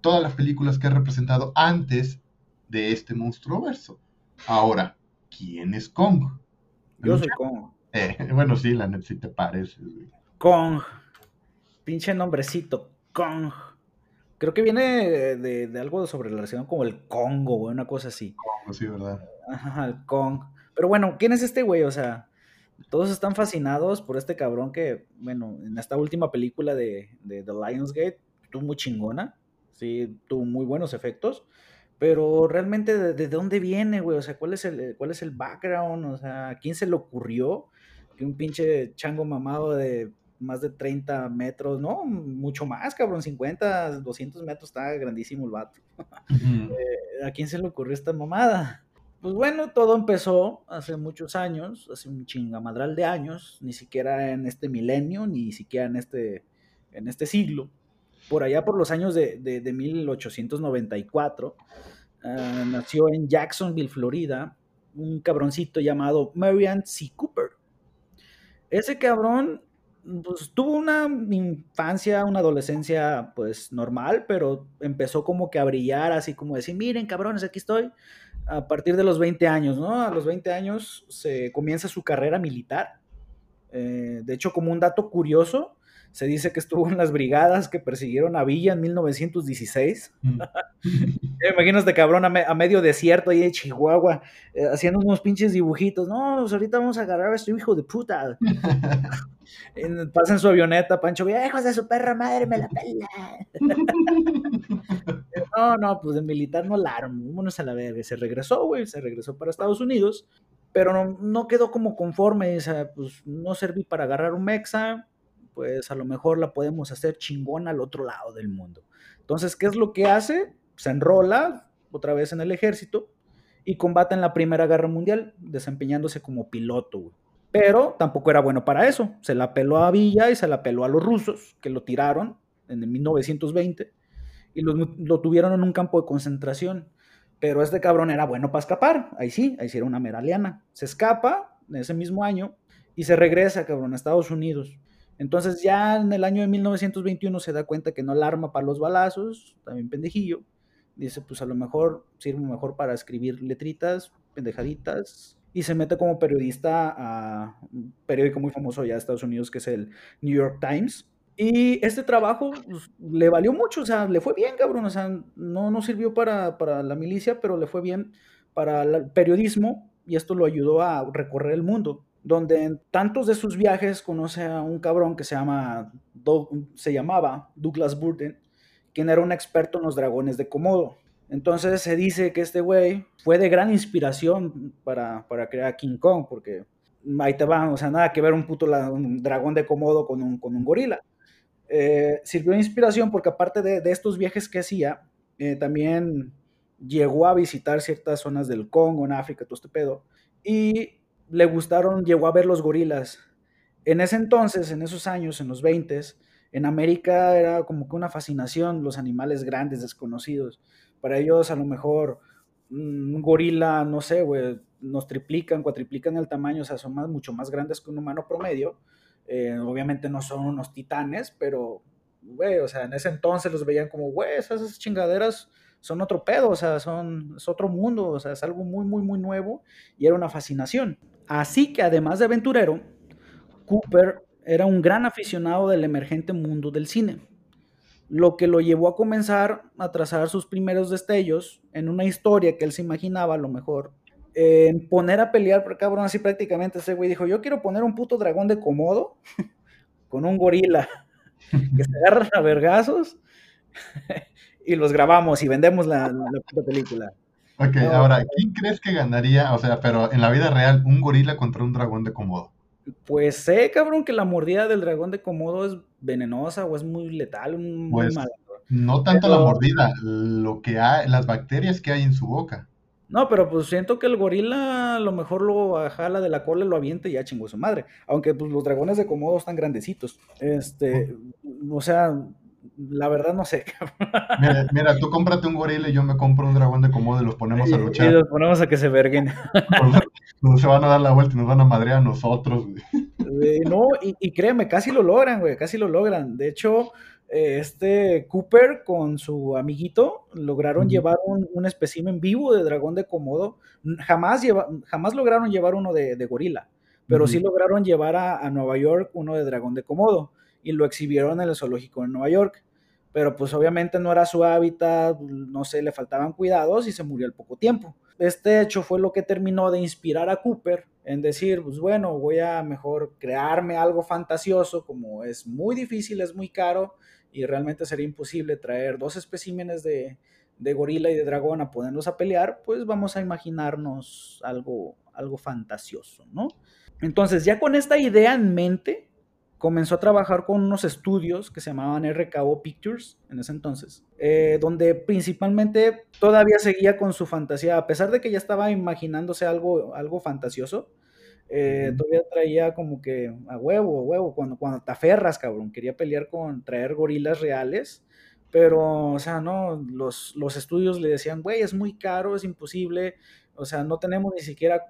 todas las películas que ha representado antes de este monstruo verso. Ahora, ¿quién es Kong? Yo soy Kong. Eh, bueno, sí, la net si te parece. Kong. Pinche nombrecito, Kong. Creo que viene de, algo sobre la relación como el Congo, o una cosa así. Congo, sí, ¿verdad? Ajá, el Kong. Pero bueno, ¿quién es este güey? O sea, todos están fascinados por este cabrón que, bueno, en esta última película de, The Lionsgate, tuvo muy chingona, sí, tuvo muy buenos efectos, pero realmente de, dónde viene, güey, o sea, ¿cuál es, el, cuál es el background, o sea, ¿a quién se le ocurrió que un pinche chango mamado de más de 30 metros, no, mucho más, cabrón, 50, 200 metros, está grandísimo el vato. Eh, ¿A quién se le ocurrió esta mamada? Pues bueno, todo empezó hace muchos años, hace un chingamadral de años, ni siquiera en este milenio, ni siquiera en este, en este siglo. Por allá por los años de, de, 1894, ah, nació en Jacksonville, Florida, un cabroncito llamado Marian C. Cooper. Ese cabrón pues, tuvo una infancia, una adolescencia pues normal, pero empezó como que a brillar, así como decir, miren cabrones, aquí estoy a partir de los 20 años, ¿no? A los 20 años se comienza su carrera militar. Eh, de hecho, como un dato curioso, se dice que estuvo en las brigadas que persiguieron a Villa en 1916. Mm. Imagínate este cabrón a, medio desierto ahí de Chihuahua, eh, haciendo unos pinches dibujitos. No, pues ahorita vamos a agarrar a este hijo de puta. Pasa en su avioneta, Pancho, hijos de su perra madre, me la pela. no, no, pues de militar no la armó, vámonos a la verga. Se regresó, güey, se regresó para Estados Unidos, pero no, no quedó como conforme, o sea, pues no serví para agarrar un mexa, pues a lo mejor la podemos hacer chingona al otro lado del mundo. Entonces, ¿qué es lo que hace? Se enrola otra vez en el ejército y combate en la Primera Guerra Mundial, desempeñándose como piloto. Pero tampoco era bueno para eso. Se la peló a Villa y se la peló a los rusos, que lo tiraron en el 1920 y lo, tuvieron en un campo de concentración. Pero este cabrón era bueno para escapar. Ahí sí, ahí sí era una meraliana. Se escapa en ese mismo año y se regresa, cabrón, a Estados Unidos. Entonces ya en el año de 1921 se da cuenta que no la arma para los balazos, también pendejillo. Dice, pues a lo mejor sirve mejor para escribir letritas, pendejaditas, y se mete como periodista a un periódico muy famoso allá de Estados Unidos que es el New York Times. Y este trabajo pues, le valió mucho, o sea, le fue bien, cabrón, o sea, no, no sirvió para, para la milicia, pero le fue bien para el periodismo y esto lo ayudó a recorrer el mundo, donde en tantos de sus viajes conoce a un cabrón que se, llama, se llamaba Douglas Burden, quien era un experto en los dragones de Komodo. Entonces se dice que este güey fue de gran inspiración para, para crear King Kong, porque ahí te va, o sea, nada que ver un puto un dragón de Komodo con un, con un gorila. Eh, sirvió de inspiración porque aparte de, de estos viajes que hacía, eh, también llegó a visitar ciertas zonas del Congo, en África, todo este pedo, y le gustaron, llegó a ver los gorilas. En ese entonces, en esos años, en los 20, en América era como que una fascinación los animales grandes, desconocidos. Para ellos a lo mejor un gorila, no sé, güey, nos triplican, cuatriplican el tamaño, o sea, son mucho más grandes que un humano promedio. Eh, obviamente no son unos titanes, pero güey, o sea, en ese entonces los veían como, güey, esas chingaderas son otro pedo, o sea, son, es otro mundo, o sea, es algo muy, muy, muy nuevo y era una fascinación. Así que además de aventurero, Cooper era un gran aficionado del emergente mundo del cine, lo que lo llevó a comenzar a trazar sus primeros destellos en una historia que él se imaginaba a lo mejor en poner a pelear, cabrón, así prácticamente ese güey dijo, yo quiero poner un puto dragón de comodo con un gorila que se agarran a vergazos y los grabamos y vendemos la, película. Ok, ahora, ¿quién crees que ganaría? O sea, pero en la vida real, un gorila contra un dragón de comodo. Pues sé, cabrón, que la mordida del dragón de comodo es venenosa o es muy letal, muy pues, No tanto la mordida, lo que hay, las bacterias que hay en su boca. No, pero pues siento que el gorila a lo mejor lo jala de la cola, lo avienta y ya chingó su madre. Aunque pues los dragones de Komodo están grandecitos. Este, o sea, la verdad no sé. Mira, tú cómprate un gorila y yo me compro un dragón de Komodo y los ponemos a luchar. Y los ponemos a que se verguen. Nos se van a dar la vuelta y nos van a madrear a nosotros. no, y, y créeme, casi lo logran, güey, casi lo logran. De hecho, este Cooper con su amiguito lograron llevar un, un espécimen vivo de dragón de Komodo. Jamás, lleva, jamás lograron llevar uno de, gorila, pero sí lograron llevar a, Nueva York uno de dragón de Komodo y lo exhibieron en el zoológico en Nueva York. Pero pues obviamente no era su hábitat, no sé, le faltaban cuidados y se murió al poco tiempo. Este hecho fue lo que terminó de inspirar a Cooper en decir, pues bueno, voy a mejor crearme algo fantasioso, como es muy difícil, es muy caro, y realmente sería imposible traer dos especímenes de, gorila y de dragón a ponerlos a pelear, pues vamos a imaginarnos algo, algo fantasioso, ¿no? Entonces, ya con esta idea en mente, comenzó a trabajar con unos estudios que se llamaban RKO Pictures en ese entonces, eh, donde principalmente todavía seguía con su fantasía, a pesar de que ya estaba imaginándose algo, algo fantasioso, eh, todavía traía como que a huevo, a huevo, cuando, cuando te aferras, cabrón, quería pelear con traer gorilas reales, pero, o sea, no, los, los estudios le decían, güey, es muy caro, es imposible, o sea, no tenemos ni siquiera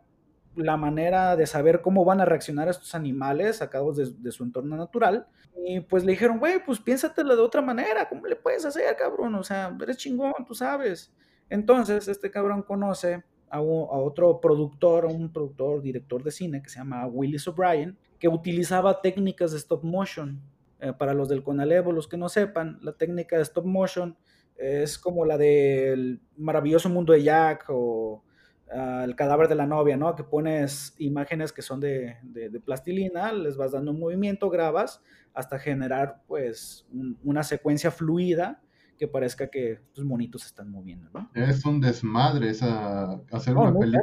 la manera de saber cómo van a reaccionar estos animales sacados de, de su entorno natural. Y pues le dijeron, güey, pues piénsatelo de otra manera, ¿cómo le puedes hacer, cabrón? O sea, eres chingón, tú sabes. Entonces, este cabrón conoce a, otro productor, un productor, director de cine que se llama Willis O'Brien, que utilizaba técnicas de stop motion. Eh, para los del Conalevo, los que no sepan, la técnica de stop motion es como la del maravilloso mundo de Jack o el cadáver de la novia, ¿no? Que pones imágenes que son de, plastilina, les vas dando un movimiento, grabas hasta generar pues una secuencia fluida que parezca que tus monitos se están moviendo, ¿no? Es un desmadre esa, hacer una película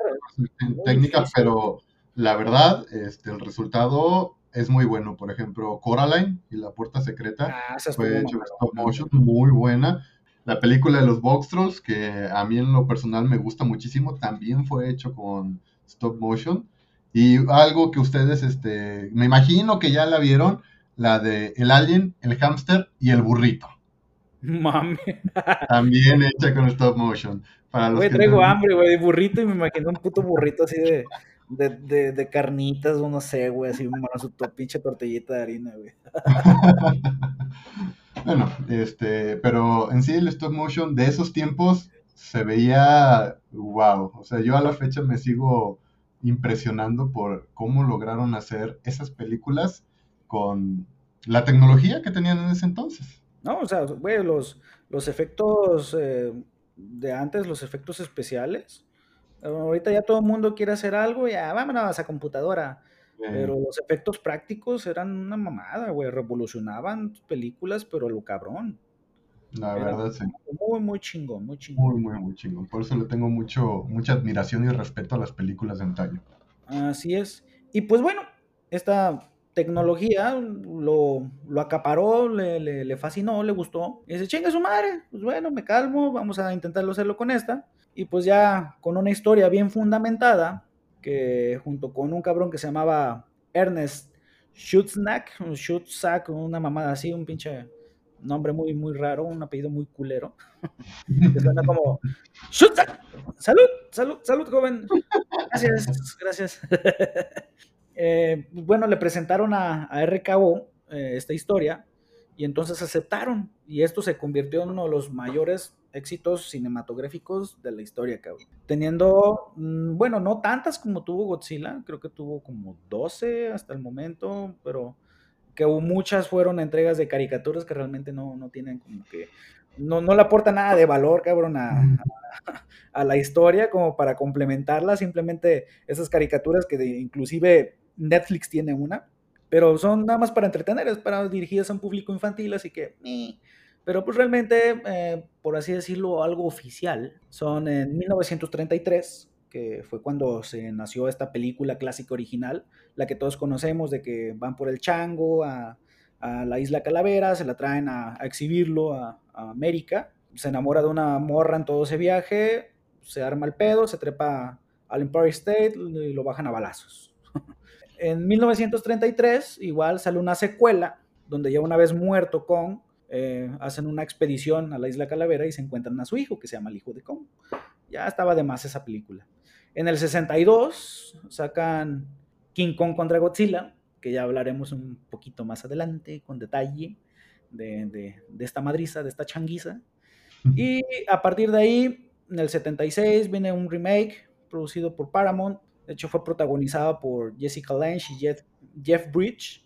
técnica, pero la verdad, este, el resultado es muy bueno. Por ejemplo, Coraline y La Puerta Secreta ah, fue hecho stop motion, muy buena. La película de los Box Trolls, que a mí en lo personal me gusta muchísimo, también fue hecho con stop motion. Y algo que ustedes, este, me imagino que ya la vieron, la de el alien, el hámster y el burrito. Mami. También hecha con stop motion. Para los güey, traigo hambre, güey, burrito y me imagino un puto burrito así de, de, de, carnitas, no sé, güey, así bueno, su pinche tortillita de harina, güey. bueno, este, pero en sí el stop motion de esos tiempos se veía wow. O sea, yo a la fecha me sigo impresionando por cómo lograron hacer esas películas con la tecnología que tenían en ese entonces. No, o sea, güey, los, los efectos eh, de antes, los efectos especiales. Ahorita ya todo el mundo quiere hacer algo, ya vámonos a computadora. Pero los efectos prácticos eran una mamada, güey. Revolucionaban películas, pero lo cabrón. La verdad, sí. Muy, muy chingón, muy chingón. Muy, muy, muy chingón. Por eso le tengo mucho, mucha admiración y respeto a las películas de antaño. Así es. Y pues bueno, esta tecnología lo, lo acaparó, le, le, fascinó, le gustó. Y dice, chinga su madre, pues bueno, me calmo, vamos a intentarlo hacerlo con esta. Y pues ya con una historia bien fundamentada, junto con un cabrón que se llamaba Ernest Schutznack, Schutzak, una mamada así, un pinche nombre muy, muy raro, un apellido muy culero. que suena como Schutzak. Salud, salud, salud, joven. Gracias, gracias. Eh, bueno, le presentaron a, RKO eh, esta historia y entonces aceptaron. Y esto se convirtió en uno de los mayores éxitos cinematográficos de la historia, cabrón. Teniendo, mm, bueno, no tantas como tuvo Godzilla, creo que tuvo como 12 hasta el momento, pero que muchas fueron entregas de caricaturas que realmente no, no tienen como que, no, no le aporta nada de valor, cabrón, a, a, la historia como para complementarla, simplemente esas caricaturas que inclusive Netflix tiene una, pero son nada más para entretener, es para dirigidas a un público infantil, así que... Pero pues realmente, eh, por así decirlo, algo oficial. Son en 1933, que fue cuando se nació esta película clásica original, la que todos conocemos, de que van por el chango a, la isla Calavera, se la traen a, exhibirlo a, a, América, se enamora de una morra en todo ese viaje, se arma el pedo, se trepa al Empire State y lo bajan a balazos. En 1933 igual sale una secuela donde ya una vez muerto Kong, eh, hacen una expedición a la isla Calavera y se encuentran a su hijo, que se llama el hijo de Kong. Ya estaba de más esa película. En el 62 sacan King Kong contra Godzilla, que ya hablaremos un poquito más adelante con detalle de, de esta madriza, de esta changuiza. Y a partir de ahí, en el 76 viene un remake producido por Paramount de hecho, fue protagonizada por Jessica Lange y Jeff, Bridge.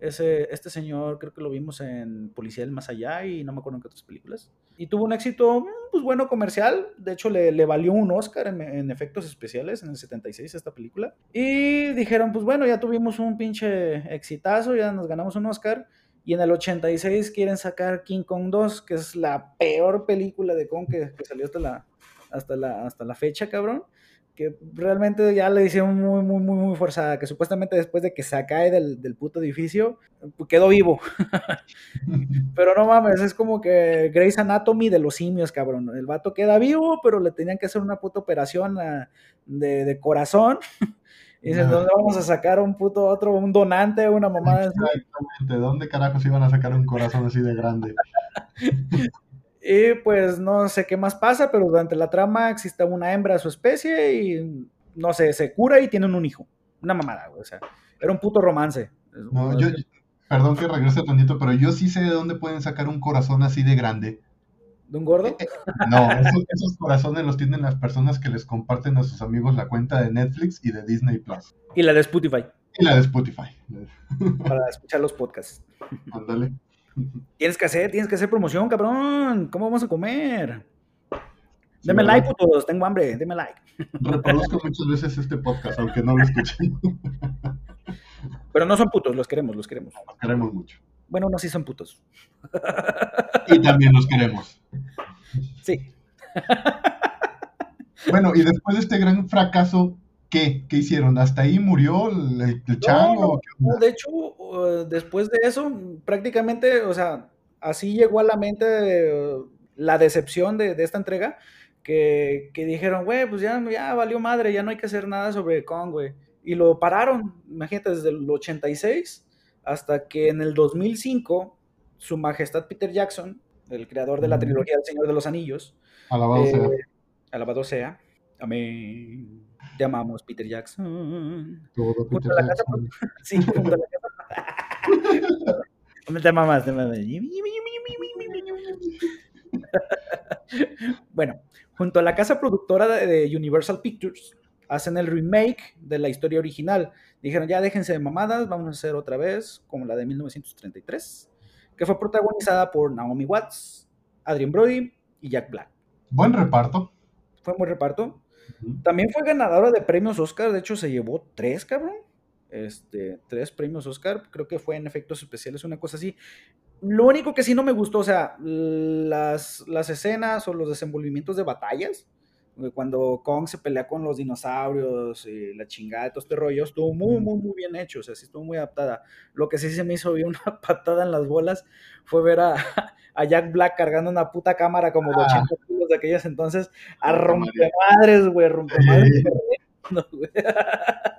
Ese, este señor creo que lo vimos en Policía del Más Allá y no me acuerdo en qué otras películas. Y tuvo un éxito, pues bueno, comercial. De hecho, le, le valió un Oscar en, efectos especiales en el 76 esta película. Y dijeron, pues bueno, ya tuvimos un pinche exitazo, ya nos ganamos un Oscar. Y en el 86 quieren sacar King Kong 2, que es la peor película de Kong que, que salió hasta la, hasta, la, hasta la fecha, cabrón que realmente ya le hicieron muy, muy, muy, muy forzada, que supuestamente después de que se cae del, del puto edificio, pues, quedó vivo. pero no mames, es como que Grey's Anatomy de los simios, cabrón. El vato queda vivo, pero le tenían que hacer una puta operación de, de, corazón. Y dicen, ¿dónde vamos a sacar un puto otro, un donante, una mamada? Exactamente, ¿dónde carajos iban a sacar un corazón así de grande? Y pues no sé qué más pasa, pero durante la trama existe una hembra de su especie y no sé, se cura y tienen un hijo. Una mamada, O sea, era un puto romance. No, yo, perdón que regrese tantito, pero yo sí sé de dónde pueden sacar un corazón así de grande. ¿De un gordo? Eh, no, esos, corazones los tienen las personas que les comparten a sus amigos la cuenta de Netflix y de Disney Plus. Y la de Spotify. Y la de Spotify. Para escuchar los podcasts. Ándale. Tienes que hacer, tienes que hacer promoción, cabrón. ¿Cómo vamos a comer? Deme like, putos, tengo hambre, deme like. Reproduzco muchas veces este podcast, aunque no lo escuchen. Pero no son putos, los queremos, los queremos. Los queremos mucho. Bueno, no, sí son putos. Y también los queremos. Sí. Bueno, y después de este gran fracaso, ¿qué? ¿Qué hicieron? ¿Hasta ahí murió el, chango? de hecho, uh, después de eso, prácticamente, o sea, así llegó a la mente uh, la decepción de, esta entrega, que, dijeron, güey, pues ya, ya valió madre, ya no hay que hacer nada sobre Kong, güey. Y lo pararon, imagínate, desde el 86 hasta que en el 2005, su majestad Peter Jackson, el creador de la trilogía del Señor de los Anillos, alabado sea. Eh, alabado sea. Amén te amamos, Peter Jackson. Todo Peter Jackson. sí, junto a la casa. Te mamas, te mamas. bueno, junto a la casa productora de Universal Pictures, hacen el remake de la historia original. Dijeron, ya déjense de mamadas, vamos a hacer otra vez como la de 1933, que fue protagonizada por Naomi Watts, Adrian Brody y Jack Black. Buen reparto. Fue un buen reparto. También fue ganadora de premios Oscar, de hecho se llevó tres, cabrón. Este, tres premios Oscar, creo que fue en efectos especiales, una cosa así. Lo único que sí no me gustó, o sea, las, las escenas o los desenvolvimientos de batallas, cuando Kong se pelea con los dinosaurios y la chingada de todo este rollo, estuvo muy, muy, muy bien hecho, o sea, sí estuvo muy adaptada. Lo que sí se me hizo bien una patada en las bolas fue ver a, a Jack Black cargando una puta cámara como de 80 ah. kilos de aquellas entonces a rompemadres, güey, rompemadres.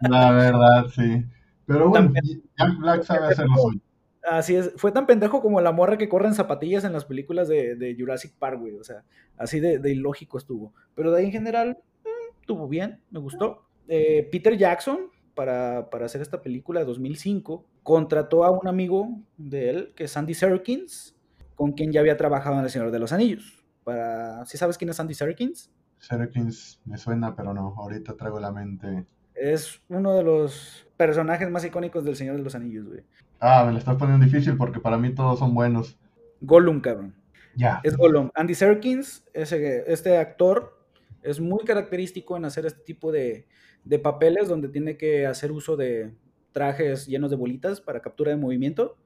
La verdad, sí. Pero bueno, Jack Black sabe hacer lo suyo. Así es, fue tan pendejo como la morra que corre en zapatillas en las películas de, Jurassic Park, güey. O sea, así de, ilógico estuvo. Pero de ahí en general, mm, estuvo bien, me gustó. Eh, Peter Jackson para, para, hacer esta película de 2005, contrató a un amigo de él, que es Andy Serkins, con quien ya había trabajado en El Señor de los Anillos. Para, ¿Sí sabes quién es Andy Serkins? Serkins me suena, pero no, ahorita traigo la mente. Es uno de los personajes más icónicos del Señor de los Anillos, güey. Ah, me lo estás poniendo difícil porque para mí todos son buenos. Gollum, cabrón. Ya. Es Gollum. Andy Serkins, ese, este actor, es muy característico en hacer este tipo de, de papeles donde tiene que hacer uso de trajes llenos de bolitas para captura de movimiento.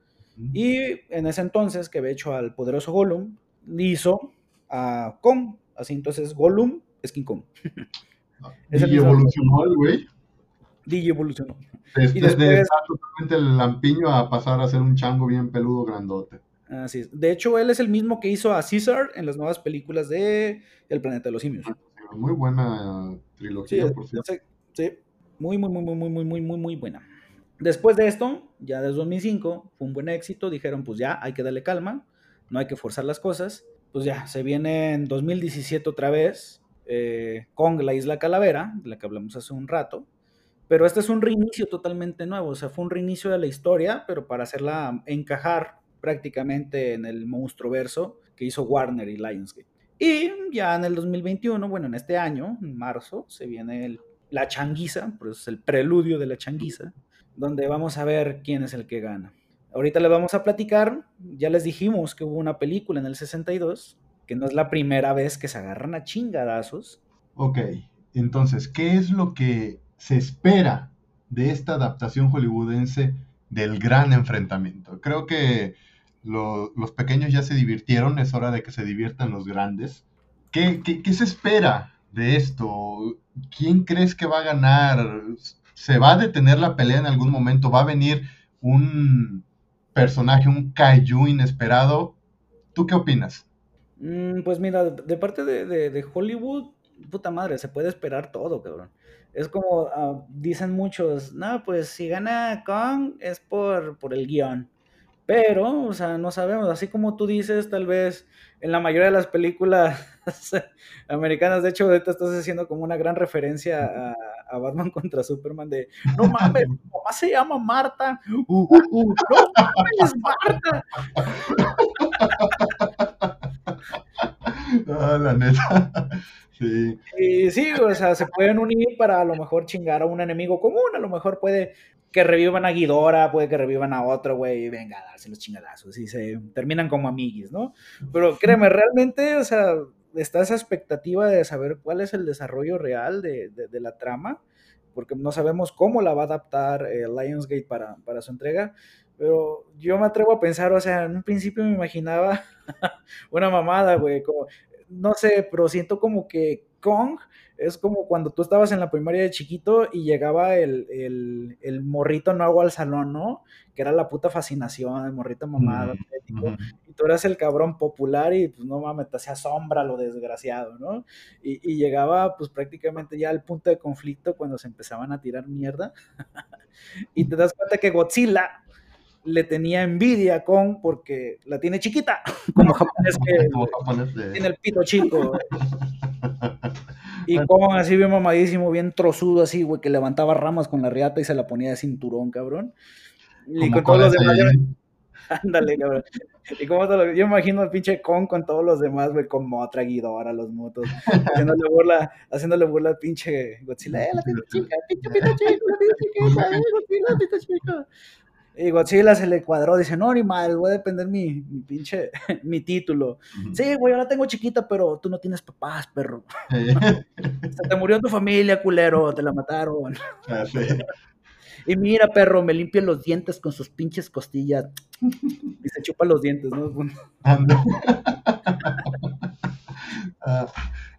Y en ese entonces, que había hecho al poderoso Gollum, hizo a Kong. Así entonces, Gollum es King Kong. Ah, es evolucionó el güey. DJ evolucionó. Desde, y después... de lampiño a pasar a ser un chango bien peludo grandote. Así es. De hecho, él es el mismo que hizo a Caesar en las nuevas películas de El planeta de los simios. Ah, muy buena trilogía, por cierto. Sí, sí. Muy, muy, muy, muy, muy, muy, muy, muy buena. Después de esto, ya desde 2005, fue un buen éxito. Dijeron, pues ya, hay que darle calma, no hay que forzar las cosas. Pues ya, se viene en 2017 otra vez eh, Kong, la isla Calavera, de la que hablamos hace un rato. Pero este es un reinicio totalmente nuevo, o sea, fue un reinicio de la historia, pero para hacerla encajar prácticamente en el monstruo verso que hizo Warner y Lionsgate. Y ya en el 2021, bueno, en este año, en marzo, se viene la changuiza, pues es el preludio de la changuiza, donde vamos a ver quién es el que gana. Ahorita les vamos a platicar, ya les dijimos que hubo una película en el 62, que no es la primera vez que se agarran a chingadazos. Ok, entonces, ¿qué es lo que se espera de esta adaptación hollywoodense del gran enfrentamiento? Creo que los pequeños ya se divirtieron, es hora de que se diviertan los grandes. ¿Qué, qué, se espera de esto? ¿Quién crees que va a ganar? ¿Se va a detener la pelea en algún momento? ¿Va a venir un personaje, un kaiju inesperado? ¿Tú qué opinas? Mm, pues mira, de parte de, Hollywood, puta madre, se puede esperar todo, cabrón. Es como ah, dicen muchos, no, pues si gana Kong es por, por el guion. Pero, o sea, no sabemos, así como tú dices, tal vez en la mayoría de las películas americanas, de hecho, ahorita estás haciendo como una gran referencia a, Batman contra Superman de, no mames, mi se llama Marta, uh, uh, uh, no mames, Marta. Ah, la neta. Sí. Y sí, o sea, se pueden unir para a lo mejor chingar a un enemigo común, a lo mejor puede que revivan a Guidora, puede que revivan a otro, güey, y venga a darse los chingadazos y se terminan como amiguis, ¿no? Pero créeme, realmente, o sea, está esa expectativa de saber cuál es el desarrollo real de, la trama, porque no sabemos cómo la va a adaptar eh, Lionsgate para, para su entrega, pero yo me atrevo a pensar, o sea, en un principio me imaginaba una mamada, güey, como, no sé, pero siento como que Kong es como cuando tú estabas en la primaria de chiquito y llegaba el, el, el morrito nuevo al salón, ¿no? Que era la puta fascinación, el morrito mamado, y tú eras el cabrón popular y pues no mames, te hacía sombra lo desgraciado, ¿no? Y, y, llegaba pues prácticamente ya al punto de conflicto cuando se empezaban a tirar mierda. y te das cuenta que Godzilla le tenía envidia con porque la tiene chiquita, como japonés que tiene el pito chico. Y con así bien mamadísimo, bien trozudo así, güey, que levantaba ramas con la riata y se la ponía de cinturón, cabrón. Y con todos los demás. Ándale, cabrón. Y como todo yo imagino al pinche con con todos los demás, güey, como otra guidora, los motos, haciéndole burla, haciéndole burla al pinche Godzilla, eh, la pinche chica, pinche pito chico, la pinche chica, eh, Godzilla, pito chico. Y Godzilla se le cuadró, dice, no, ni mal, voy a depender mi, mi pinche, mi título. Sí, güey, ahora tengo chiquita, pero tú no tienes papás, perro. se te murió tu familia, culero, te la mataron. Ah, y mira, perro, me limpia los dientes con sus pinches costillas. y se chupa los dientes, ¿no?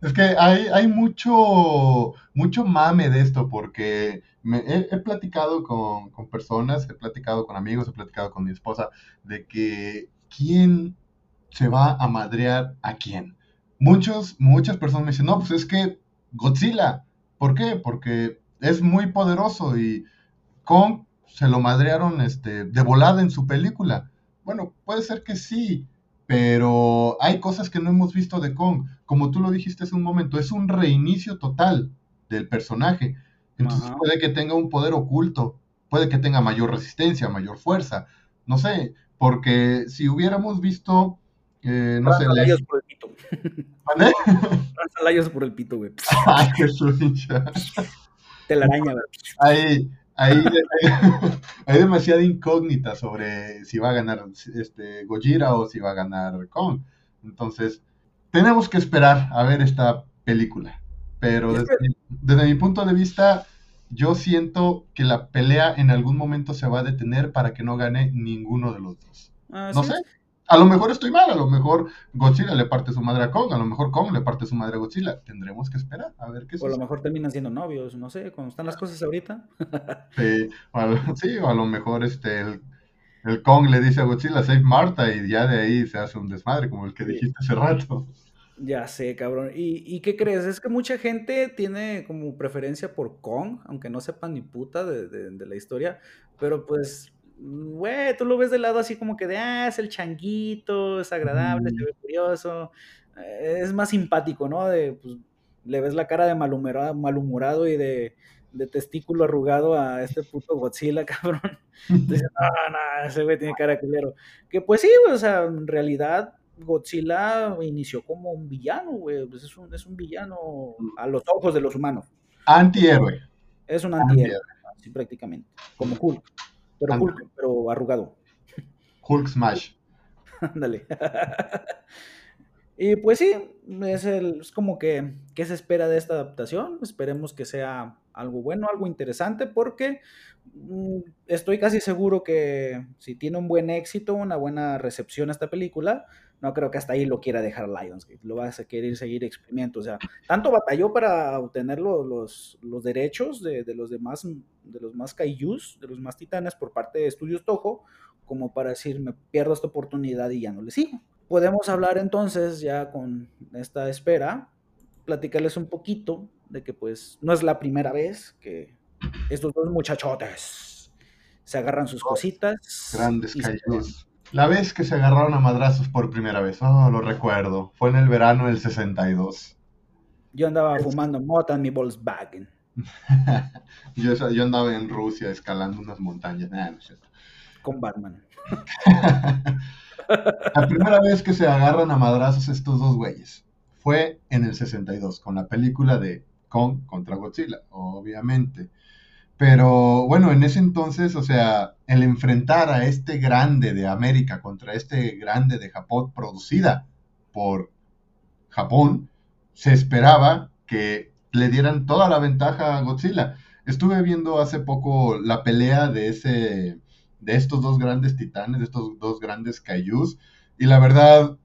Es que hay, hay mucho, mucho mame de esto, porque he, platicado con, personas, he platicado con amigos, he platicado con mi esposa, de que quién se va a madrear a quién. Muchos, muchas personas me dicen, no, pues es que Godzilla. ¿Por qué? Porque es muy poderoso y Kong se lo madrearon este, de volada en su película. Bueno, puede ser que sí, pero hay cosas que no hemos visto de Kong. Como tú lo dijiste hace un momento, es un reinicio total del personaje. Entonces puede que tenga un poder oculto, puede que tenga mayor resistencia, mayor fuerza, no sé, porque si hubiéramos visto, eh, no sé, por el pito. ¿Vale? por el pito, güey. Ay, qué sucia. Telaraña, güey. Ahí, Hay, hay, demasiada incógnita sobre si va a ganar este Gojira o si va a ganar Kong. Entonces, tenemos que esperar a ver esta película. Pero desde, mi punto de vista, yo siento que la pelea en algún momento se va a detener para que no gane ninguno de los dos. Ah, no sé. A lo mejor estoy mal, a lo mejor Godzilla le parte su madre a Kong, a lo mejor Kong le parte su madre a Godzilla. Tendremos que esperar a ver qué sucede. O a lo mejor terminan siendo novios, no sé, cuando están las cosas ahorita. sí, o a lo, sí, o a lo mejor este, el, Kong le dice a Godzilla, save Marta, y ya de ahí se hace un desmadre, como el que dijiste hace rato. Ya sé, cabrón. ¿Y, ¿Y, qué crees? Es que mucha gente tiene como preferencia por Kong, aunque no sepan ni puta de, de la historia, pero pues güey, tú lo ves de lado así como que de, ah, es el changuito, es agradable, se ve curioso, eh, es más simpático, ¿no? De, pues, le ves la cara de malhumorado, malhumorado y de, testículo arrugado a este puto Godzilla, cabrón. Entonces, no, no, ese güey tiene cara de Que pues sí, o sea, en realidad Godzilla inició como un villano, güey, pues es un, es un villano a los ojos de los humanos. Antihéroe. Es un antihéroe, sí, prácticamente, como Hulk. Pero Hulk, pero arrugado. Hulk Smash. Ándale. y pues sí, es, el, es como que, ¿qué se espera de esta adaptación? Esperemos que sea algo bueno, algo interesante, porque mm, estoy casi seguro que si tiene un buen éxito, una buena recepción esta película, no creo que hasta ahí lo quiera dejar Lionsgate, lo va a querer seguir exprimiendo, o sea, tanto batalló para obtener los, los, derechos de, de, los demás, de los más kaijus, de los más titanes por parte de Estudios Toho, como para decir, me pierdo esta oportunidad y ya no le sigo. Podemos hablar entonces, ya con esta espera, platicarles un poquito de que pues no es la primera vez que estos dos muchachotes se agarran sus cositas. Grandes kaijus. La vez que se agarraron a madrazos por primera vez, oh, lo recuerdo. Fue en el verano del 62. Yo andaba fumando mota en mi Volkswagen. yo, yo andaba en Rusia escalando unas montañas. Con Batman. la primera vez que se agarran a madrazos estos dos güeyes fue en el 62, con la película de Kong contra Godzilla, obviamente. Pero bueno, en ese entonces, o sea, el enfrentar a este grande de América contra este grande de Japón, producida por Japón, se esperaba que le dieran toda la ventaja a Godzilla. Estuve viendo hace poco la pelea de ese de estos dos grandes titanes, de estos dos grandes kaijus, y la verdad,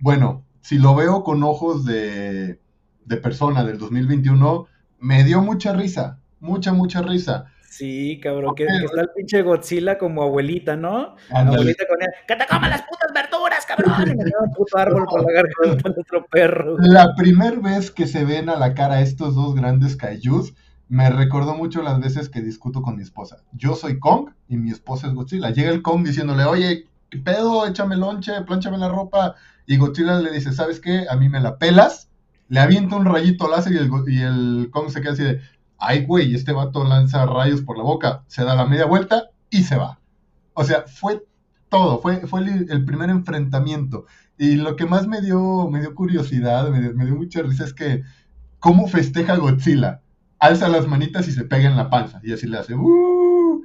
bueno, si lo veo con ojos de, de persona del 2021, me dio mucha risa, mucha, mucha risa. Sí, cabrón, que, está el pinche Godzilla como abuelita, ¿no? Abuelita con él, ¡que te coman las putas verduras, cabrón! Y me un puto árbol por la garganta de otro perro. La primera vez que se ven a la cara estos dos grandes kaijus, me recordó mucho las veces que discuto con mi esposa. Yo soy Kong y mi esposa es Godzilla. Llega el Kong diciéndole, oye, ¿qué pedo? Échame lonche, planchame la ropa. Y Godzilla le dice, ¿sabes qué? A mí me la pelas. Le avienta un rayito láser y el, y el Kong se queda así de, ay, güey, este vato lanza rayos por la boca, se da la media vuelta y se va. O sea, fue todo, fue, fue el, primer enfrentamiento. Y lo que más me dio, me dio curiosidad, me, dio mucha risa es que, ¿cómo festeja Godzilla? Alza las manitas y se pega en la panza. Y así le hace, ¡uh!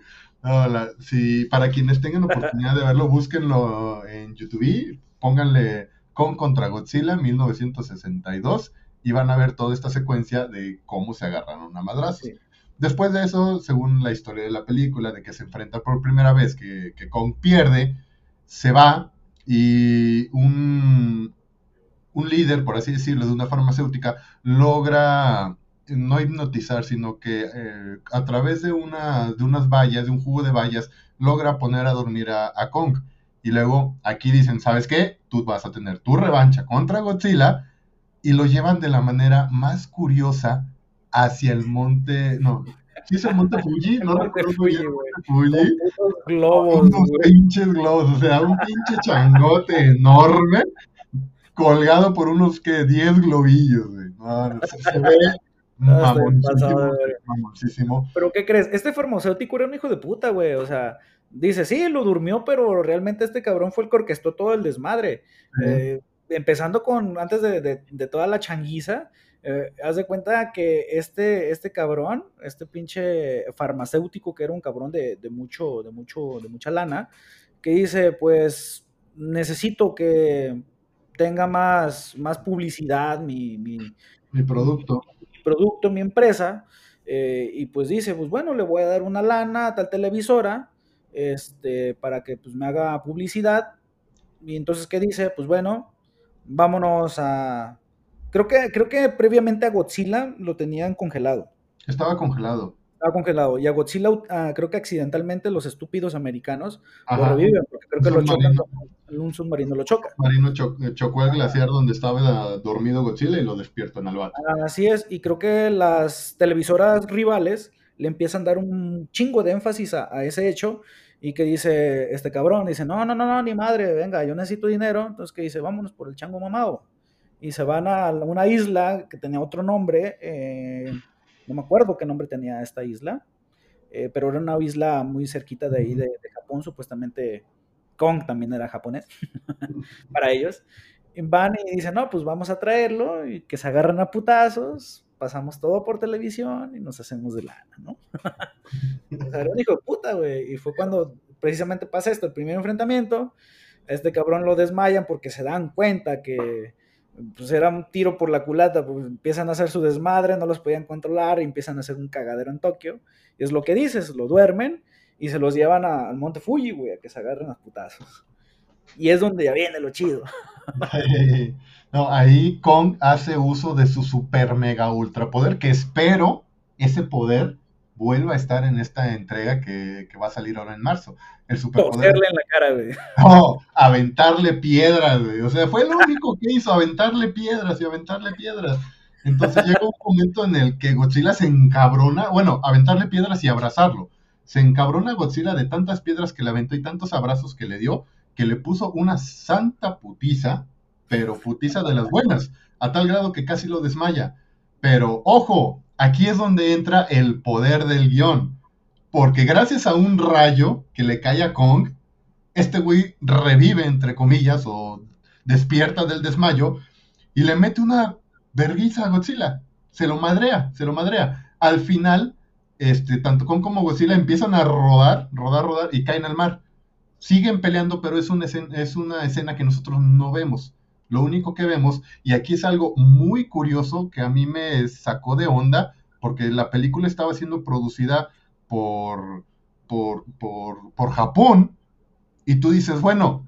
si, para quienes tengan oportunidad de verlo, búsquenlo en YouTube, pónganle con contra Godzilla 1962 y van a ver toda esta secuencia de cómo se agarran a madrazos. Después de eso, según la historia de la película, de que se enfrenta por primera vez, que, que Kong pierde, se va y un, un líder, por así decirlo, de una farmacéutica, logra no hipnotizar, sino que eh, a través de, una, de unas vallas, de un jugo de vallas, logra poner a dormir a, a Kong. Y luego aquí dicen, ¿sabes qué? Tú vas a tener tu revancha contra Godzilla y lo llevan de la manera más curiosa hacia el monte, no, ¿sí es el monte Fuji? No recuerdo Fuji, Fuji. globos, unos pinches globos, o sea, un pinche changote enorme colgado por unos que 10 globillos, güey. No, se, ve Ah, pero ¿qué crees? Este farmacéutico era un hijo de puta, güey. O sea, dice, sí, lo durmió, pero realmente este cabrón fue el que orquestó todo el desmadre. Eh, empezando con, antes de, toda la changuiza, eh, haz de cuenta que este, este cabrón, este pinche farmacéutico que era un cabrón de, mucho, de mucho, de mucha lana, que dice, pues necesito que tenga más, más publicidad mi, mi producto producto, mi empresa, eh, y pues dice, pues bueno, le voy a dar una lana a tal televisora, este, para que pues me haga publicidad, y entonces, ¿qué dice? Pues bueno, vámonos a... Creo que, creo que previamente a Godzilla lo tenían congelado. Estaba congelado. Estaba congelado. Y a Godzilla, ah, creo que accidentalmente los estúpidos americanos lo reviven, porque creo que lo chocan, un submarino lo choca. Un submarino eh, chocó el glaciar donde estaba dormido Godzilla y lo despierta en el vato. Así es, y creo que las televisoras rivales le empiezan a dar un chingo de énfasis a, ese hecho y que dice este cabrón, dice, no, no, no, no, ni madre, venga, yo necesito dinero, entonces que dice, vámonos por el chango mamado. Y se van a una isla que tenía otro nombre, eh, no me acuerdo qué nombre tenía esta isla, eh, pero era una isla muy cerquita de ahí, de, Japón, supuestamente Kong también era japonés para ellos. Y van y dicen, no, pues vamos a traerlo y que se agarran a putazos, pasamos todo por televisión y nos hacemos de lana, ¿no? puta, güey. Y fue cuando precisamente pasa esto, el primer enfrentamiento, este cabrón lo desmayan porque se dan cuenta que pues era un tiro por la culata, pues empiezan a hacer su desmadre, no los podían controlar y empiezan a hacer un cagadero en Tokio. Y es lo que dices, lo duermen y se los llevan al Monte Fuji, güey, a que se agarren a putazos. Y es donde ya viene lo chido. no, ahí Kong hace uso de su super mega ultra poder, que espero ese poder vuelva a estar en esta entrega que, va a salir ahora en marzo. El superpoder. en la cara, güey. No, aventarle piedras, güey. O sea, fue lo único que hizo, aventarle piedras y aventarle piedras. Entonces llega un momento en el que Godzilla se encabrona, bueno, aventarle piedras y abrazarlo. Se encabrona Godzilla de tantas piedras que le aventó y tantos abrazos que le dio, que le puso una santa putiza, pero putiza de las buenas, a tal grado que casi lo desmaya. Pero ojo, aquí es donde entra el poder del guion. Porque gracias a un rayo que le cae a Kong, este güey revive, entre comillas, o despierta del desmayo y le mete una vergüenza a Godzilla. Se lo madrea, se lo madrea. Al final, este, tanto Kong como Godzilla empiezan a rodar, rodar, rodar y caen al mar. Siguen peleando, pero es una es una escena que nosotros no vemos. Lo único que vemos, y aquí es algo muy curioso que a mí me sacó de onda, porque la película estaba siendo producida por, por, por, Japón, y tú dices, bueno,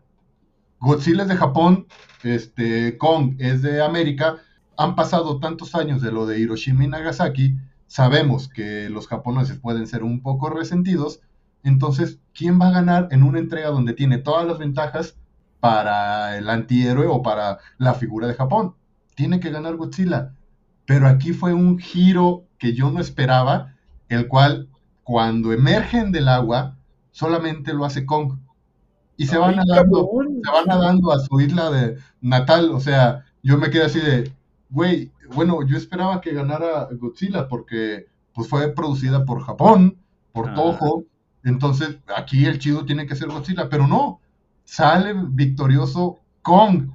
Godzilla es de Japón, este, Kong es de América, han pasado tantos años de lo de Hiroshima y Nagasaki, sabemos que los japoneses pueden ser un poco resentidos, entonces, ¿quién va a ganar en una entrega donde tiene todas las ventajas para el antihéroe o para la figura de Japón. Tiene que ganar Godzilla. Pero aquí fue un giro que yo no esperaba, el cual cuando emergen del agua solamente lo hace Kong. Y se van, nadando, se van nadando a su isla de natal. O sea, yo me quedé así de, güey, bueno, yo esperaba que ganara Godzilla porque pues fue producida por Japón, por ah. Toho. Entonces, aquí el chido tiene que ser Godzilla, pero no, sale victorioso Kong.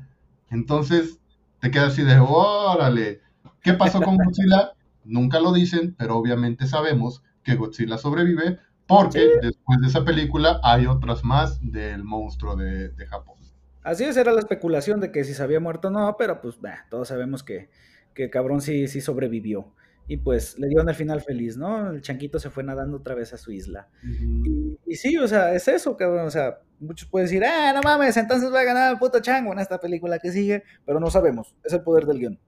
Entonces te quedas así de, órale, ¿qué pasó con Godzilla? Nunca lo dicen, pero obviamente sabemos que Godzilla sobrevive porque después de esa película hay otras más del monstruo de, Japón. Así es, era la especulación de que si se había muerto o no, pero pues todos sabemos que, que cabrón sí, sí sobrevivió y pues le dieron el final feliz, ¿no? El chanquito se fue nadando otra vez a su isla. y, sí, o sea, es eso, cabrón. O sea, muchos pueden decir, ah, no mames, entonces va a ganar el puto chango en esta película que sigue, pero no sabemos. Es el poder del guion.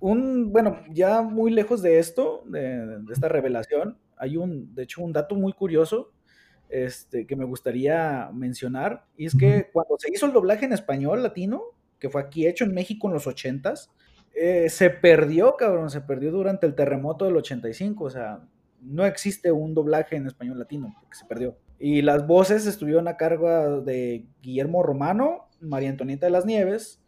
Un, bueno, ya muy lejos de esto, de, esta revelación, hay un, de hecho, un dato muy curioso este, que me gustaría mencionar, y es que cuando se hizo el doblaje en español latino, que fue aquí hecho en México en los ochentas, eh, se perdió, cabrón, se perdió durante el terremoto del 85, o sea, no existe un doblaje en español latino, porque se perdió. Y las voces estuvieron a cargo de Guillermo Romano, María Antonieta de las Nieves,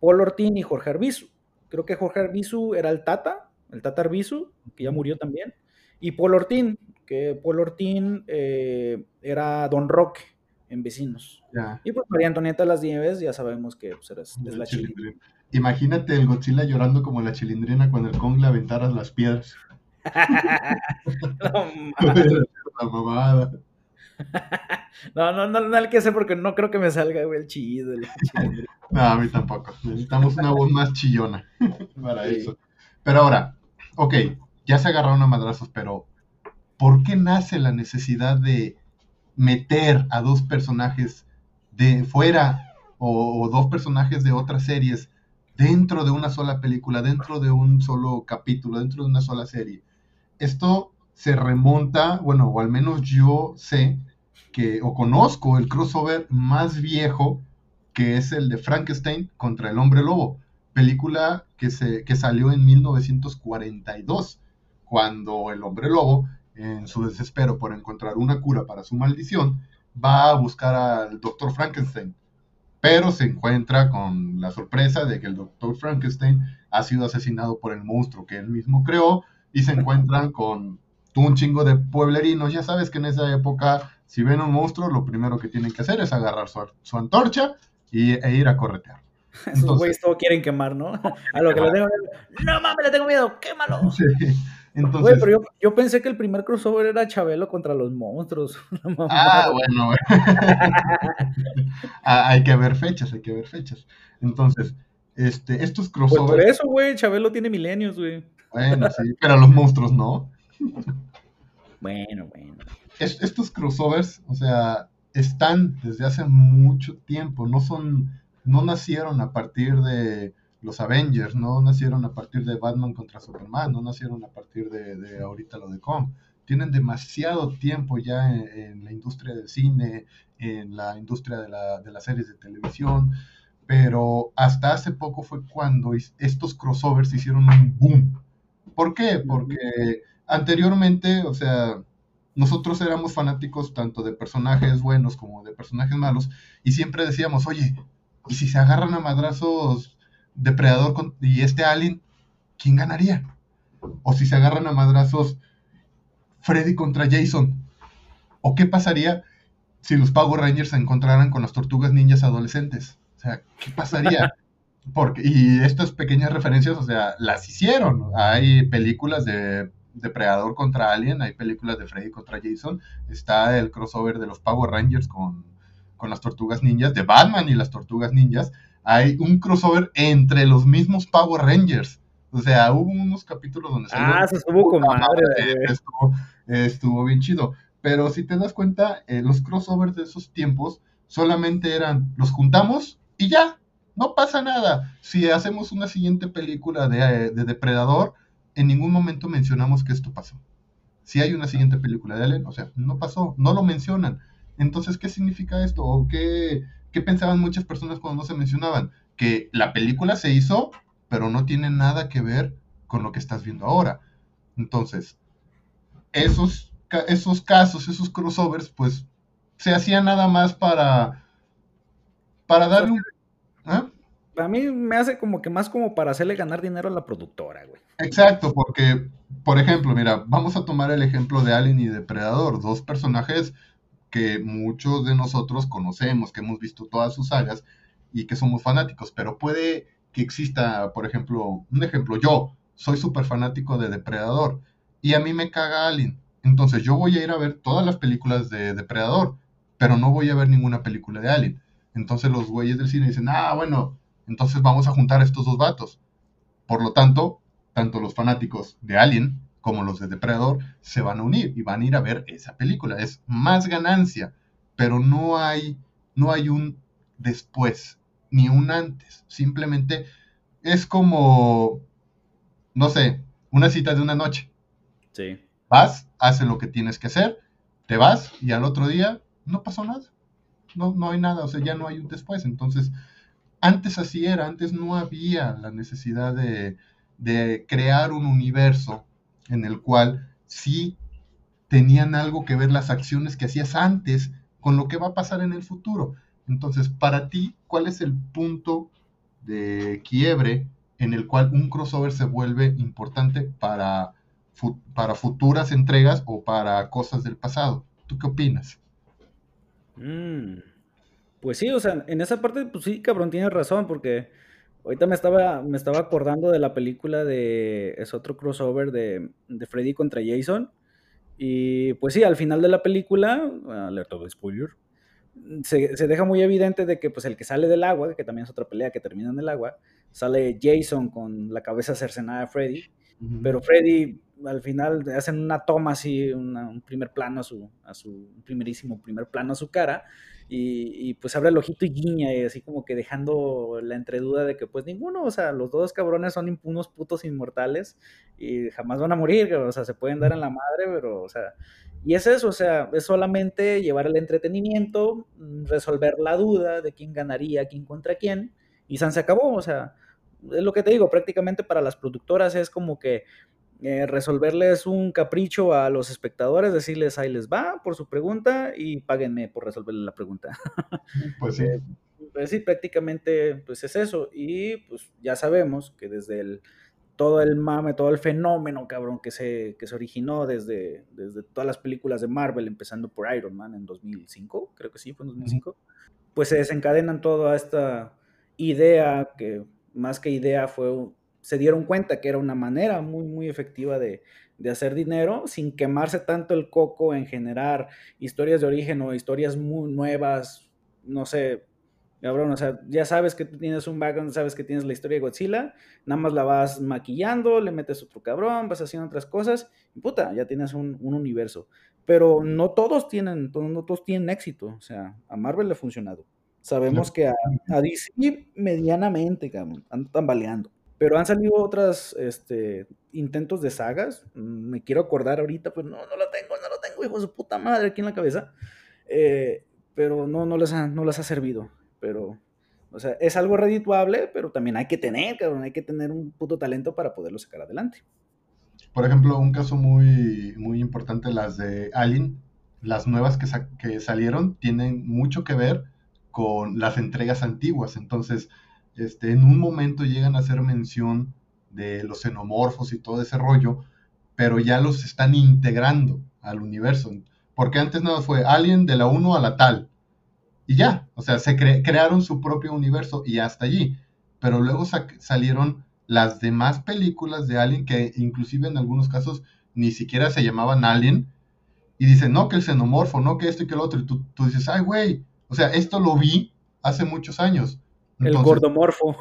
Paul Ortín y Jorge Arbizu. Creo que Jorge Arbizu era el Tata el Tatar Bisu, que ya murió también, y Paul Ortín, que Paul Ortín eh, era Don Roque en Vecinos. Y pues María Antonieta Las Nieves, ya sabemos que pues, es la chilindrina. Imagínate el Godzilla llorando como la chilindrina cuando el Kong le aventara las piedras. no, no, no, no, hay que hacer porque no creo que me salga, el chillido. no, a mí tampoco. Necesitamos una voz más chillona para eso. Pero ahora, ok, ya se agarraron a madrazos, pero ¿por qué nace la necesidad de meter a dos personajes de fuera o, dos personajes de otras series dentro de una sola película, dentro de un solo capítulo, dentro de una sola serie? Esto se remonta, bueno, o al menos yo sé que, o conozco el crossover más viejo, que es el de Frankenstein contra el hombre lobo, película que, se, que salió en 1942, cuando el hombre lobo en su desespero por encontrar una cura para su maldición, va a buscar al doctor Frankenstein, pero se encuentra con la sorpresa de que el doctor Frankenstein ha sido asesinado por el monstruo que él mismo creó y se encuentran con un chingo de pueblerinos. Ya sabes que en esa época, si ven un monstruo, lo primero que tienen que hacer es agarrar su, antorcha y, e ir a corretear. Esos güeyes todo quieren quemar, ¿no? A lo que le tengo miedo. No mames, le tengo miedo, quémalo. Sí. Entonces, pero yo, pensé que el primer crossover era Chabelo contra los monstruos. ah, bueno. Ah, hay que ver fechas, hay que ver fechas. Entonces, este, estos crossovers. Pues por eso, güey, Chabelo tiene milenios, güey. Bueno, sí, pero los monstruos no. bueno, bueno. estos crossovers, o sea, están desde hace mucho tiempo, no son, no nacieron a partir de los Avengers, no nacieron a partir de Batman contra Superman, no nacieron a partir de, ahorita lo de Kong. Tienen demasiado tiempo ya en, la industria del cine, en la industria de, la, de las series de televisión, pero hasta hace poco fue cuando estos crossovers hicieron un boom. ¿Por qué? Porque anteriormente, o sea, nosotros éramos fanáticos tanto de personajes buenos como de personajes malos y siempre decíamos, oye, ¿y si se agarran a madrazos Depredador y este Alien, ¿quién ganaría? O si se agarran a madrazos Freddy contra Jason, ¿o qué pasaría si los Power Rangers se encontraran con las tortugas ninjas adolescentes? O sea, ¿qué pasaría? Porque, y estas pequeñas referencias, o sea, las hicieron. Hay películas de Depredador contra Alien, hay películas de Freddy contra Jason, está el crossover de los Power Rangers con, las tortugas ninjas, de Batman y las tortugas ninjas, hay un crossover entre los mismos Power Rangers. O sea, hubo unos capítulos donde... Ah, se estuvo con madre. Estuvo, estuvo, bien chido. Pero si te das cuenta, eh, los crossovers de esos tiempos solamente eran, los juntamos y ya, no pasa nada. Si hacemos una siguiente película de, eh, de Depredador, en ningún momento mencionamos que esto pasó. Si hay una siguiente película de Alien, o sea, no pasó, no lo mencionan. Entonces, ¿qué significa esto? ¿O qué, qué pensaban muchas personas cuando no se mencionaban? Que la película se hizo, pero no tiene nada que ver con lo que estás viendo ahora. Entonces, esos, esos casos, esos crossovers, pues se hacían nada más para, para darle un... ¿ah? a mí me hace como que más como para hacerle ganar dinero a la productora, güey. Exacto, porque, por ejemplo, mira, vamos a tomar el ejemplo de Alien y Depredador, dos personajes que muchos de nosotros conocemos, que hemos visto todas sus sagas y que somos fanáticos, pero puede que exista, por ejemplo, un ejemplo, yo soy súper fanático de Depredador y a mí me caga Alien, entonces yo voy a ir a ver todas las películas de Depredador, pero no voy a ver ninguna película de Alien. Entonces los güeyes del cine dicen, ah, bueno, entonces vamos a juntar estos dos vatos. Por lo tanto, tanto los fanáticos de Alien como los de Depredador se van a unir y van a ir a ver esa película. Es más ganancia, pero no hay, no hay un después ni un antes. Simplemente es como, no sé, una cita de una noche. Sí. Vas, haces lo que tienes que hacer, te vas y al otro día no pasó nada. No, no hay nada, o sea, ya no hay un después. Entonces, antes así era, antes no había la necesidad de, crear un universo en el cual sí tenían algo que ver las acciones que hacías antes con lo que va a pasar en el futuro. Entonces, para ti, ¿cuál es el punto de quiebre en el cual un crossover se vuelve importante para, para futuras entregas o para cosas del pasado. ¿Tú qué opinas? Mm, pues sí, o sea, en esa parte, pues sí, cabrón, tienes razón, porque ahorita me estaba, me estaba acordando de la película de, es otro crossover de, de Freddy contra Jason, y pues sí, al final de la película, alerta spoiler, se, se, deja muy evidente de que pues el que sale del agua, que también es otra pelea que termina en el agua, sale Jason con la cabeza cercenada de Freddy, pero Freddy al final hacen una toma así, un primer plano a su, a su, primerísimo primer plano a su cara, y, pues abre el ojito y guiña, y así como que dejando la entreduda de que pues ninguno, o sea, los dos cabrones son unos putos inmortales y jamás van a morir, o sea, se pueden dar en la madre, pero, o sea, y es eso, o sea, es solamente llevar el entretenimiento, mm, resolver la duda de quién ganaría, quién contra quién, y San se acabó, o sea, es lo que te digo, prácticamente para las productoras es como que eh, resolverles un capricho a los espectadores, decirles ahí les va por su pregunta y páguenme por resolverle la pregunta. Pues sí. Eh, pues sí, prácticamente pues es eso. Y pues ya sabemos que desde el todo el mame, todo el fenómeno, cabrón, que se, que se originó desde, desde todas las películas de Marvel, empezando por Iron Man en 2005, creo que sí, fue en 2005, pues se desencadenan toda esta idea que más que idea fue, se dieron cuenta que era una manera muy, muy efectiva de, de hacer dinero sin quemarse tanto el coco en generar historias de origen o historias muy nuevas, no sé, Cabrón, o sea, ya sabes que tienes un background, sabes que tienes la historia de Godzilla, nada más la vas maquillando, le metes otro cabrón, vas haciendo otras cosas, y puta, ya tienes un, universo. Pero no todos tienen, no todos tienen éxito, o sea, a Marvel le ha funcionado. Sabemos que a, DC medianamente, cabrón, andan tambaleando. Pero han salido otros este, intentos de sagas, mm, me quiero acordar ahorita, pues no, no lo tengo, no lo tengo, hijo de su puta madre, aquí en la cabeza. Eh, pero no, no, les no les ha servido pero, o sea, es algo redituable, pero también hay que tener, cabrón, hay que tener un puto talento para poderlo sacar adelante. Por ejemplo, un caso muy, muy importante, las de Alien, las nuevas que, que salieron tienen mucho que ver con las entregas antiguas. Entonces, este, en un momento llegan a hacer mención de los xenomorfos y todo ese rollo, pero ya los están integrando al universo. Porque antes nada fue Alien de la 1 a la tal, y ya, o sea, se crearon su propio universo y hasta allí. Pero luego salieron las demás películas de Alien que inclusive en algunos casos ni siquiera se llamaban Alien. Y dicen, no, que el xenomorfo, no, que esto y que el otro. Y tú, dices, ay, güey, o sea, esto lo vi hace muchos años. el gordomorfo.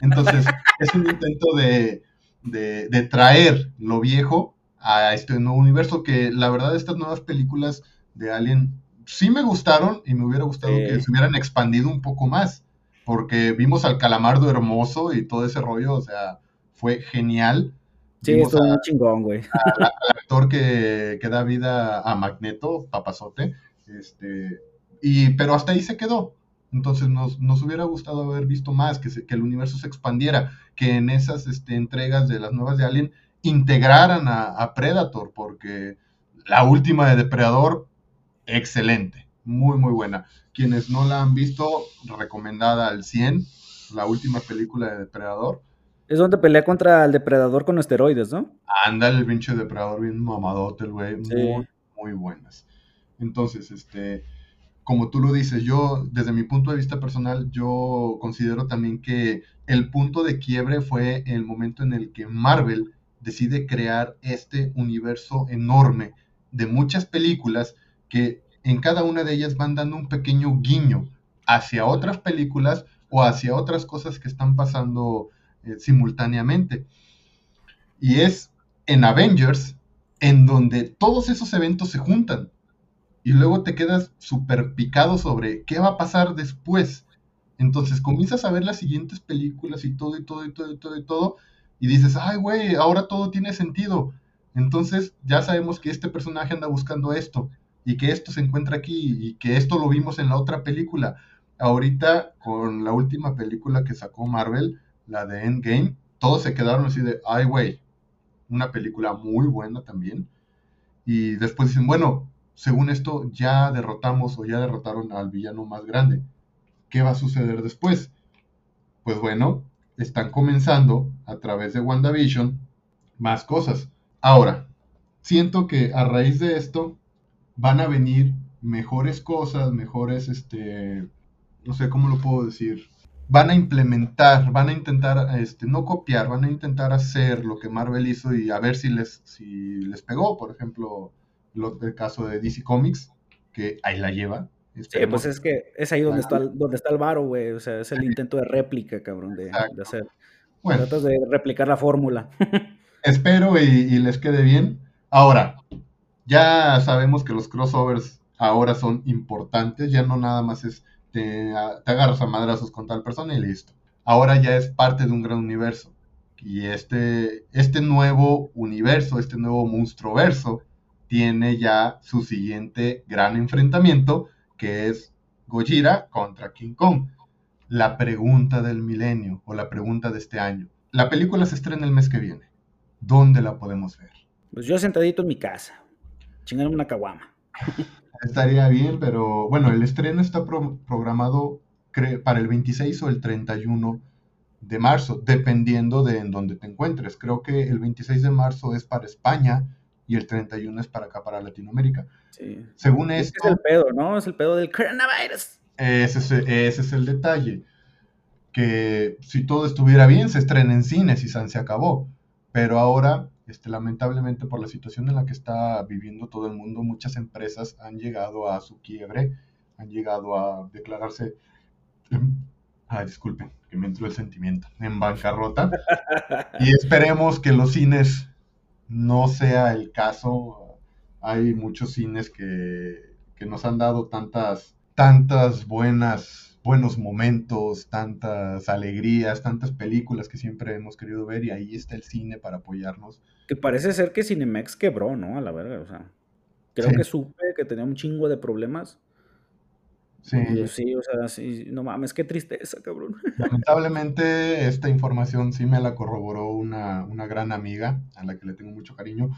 Entonces, es un intento de, de, de, traer lo viejo a este nuevo universo que la verdad estas nuevas películas de Alien sí me gustaron y me hubiera gustado que se hubieran expandido un poco más, porque vimos al calamardo hermoso y todo ese rollo, o sea, fue genial. Sí, estuvo muy chingón, güey. Al, actor que, que, da vida a Magneto, papazote, este, y, pero hasta ahí se quedó. Entonces nos, nos hubiera gustado haber visto más, que, que el universo se expandiera, que en esas este, entregas de las nuevas de Alien integraran a, a Predator, porque la última de Depredador excelente, muy, muy buena. Quienes no la han visto, recomendada al 100, la última película de Depredador. Es donde pelea contra el depredador con esteroides, ¿no? Anda el pinche depredador bien mamadote, el güey. Muy, muy buenas. Entonces, este, como tú lo dices, yo, desde mi punto de vista personal, yo considero también que el punto de quiebre fue el momento en el que Marvel decide crear este universo enorme de muchas películas que en cada una de ellas van dando un pequeño guiño hacia otras películas o hacia otras cosas que están pasando eh, simultáneamente. Y es en Avengers en donde todos esos eventos se juntan. Y luego te quedas súper picado sobre qué va a pasar después. Entonces comienzas a ver las siguientes películas y todo, y todo, y todo, y todo, y todo. Y dices, ay, güey, ahora todo tiene sentido. Entonces ya sabemos que este personaje anda buscando esto y que esto se encuentra aquí y que esto lo vimos en la otra película. Ahorita, con la última película que sacó Marvel, la de Endgame, todos se quedaron así de, ay, güey, una película muy buena también. Y después dicen, bueno, según esto ya derrotamos o ya derrotaron al villano más grande. ¿Qué va a suceder después? Pues bueno, están comenzando a través de WandaVision más cosas. Ahora, siento que a raíz de esto van a venir mejores cosas, mejores, este, no sé cómo lo puedo decir, van a implementar, van a intentar, este, no copiar, van a intentar hacer lo que Marvel hizo y a ver si les, si les pegó, por ejemplo, lo, el caso de DC Comics, que ahí la lleva. Sí, pues es que es ahí donde está, donde está el varo, güey, o sea, es el intento de réplica, cabrón, de, hacer. Bueno, Tratas de replicar la fórmula. espero y les quede bien. Ahora, ya sabemos que los crossovers ahora son importantes, ya no nada más es te, agarras a madrazos con tal persona y listo. Ahora ya es parte de un gran universo. Y este, este nuevo universo, este nuevo monstruo verso, tiene ya su siguiente gran enfrentamiento, que es Gojira contra King Kong. La pregunta del milenio o la pregunta de este año. La película se estrena el mes que viene. ¿Dónde la podemos ver? Pues yo sentadito en mi casa, chingando una caguama. Estaría bien, pero bueno, el estreno está programado para el 26 o el 31 de marzo, dependiendo de en dónde te encuentres. Creo que el 26 de marzo es para España y el 31 es para acá, para Latinoamérica. Sí. Según esto... Es el pedo, ¿no? Es el pedo del coronavirus. Ese es, ese es el detalle. Que si todo estuviera bien, se estrena en cines y se acabó. Pero ahora este, lamentablemente por la situación en la que está viviendo todo el mundo, muchas empresas han llegado a su quiebre, han llegado a declararse, ay, disculpen, que me entró el sentimiento, en bancarrota. y esperemos que los cines no sea el caso. Hay muchos cines que, que nos han dado tantas, tantas buenas buenos momentos, tantas alegrías, tantas películas que siempre hemos querido ver y ahí está el cine para apoyarnos. Que parece ser que Cinemex quebró, ¿no? A la verga, o sea, creo que supe que tenía un chingo de problemas. Sí. sí, o sea, sí, no mames, qué tristeza, cabrón. Lamentablemente esta información sí me la corroboró una, una gran amiga a la que le tengo mucho cariño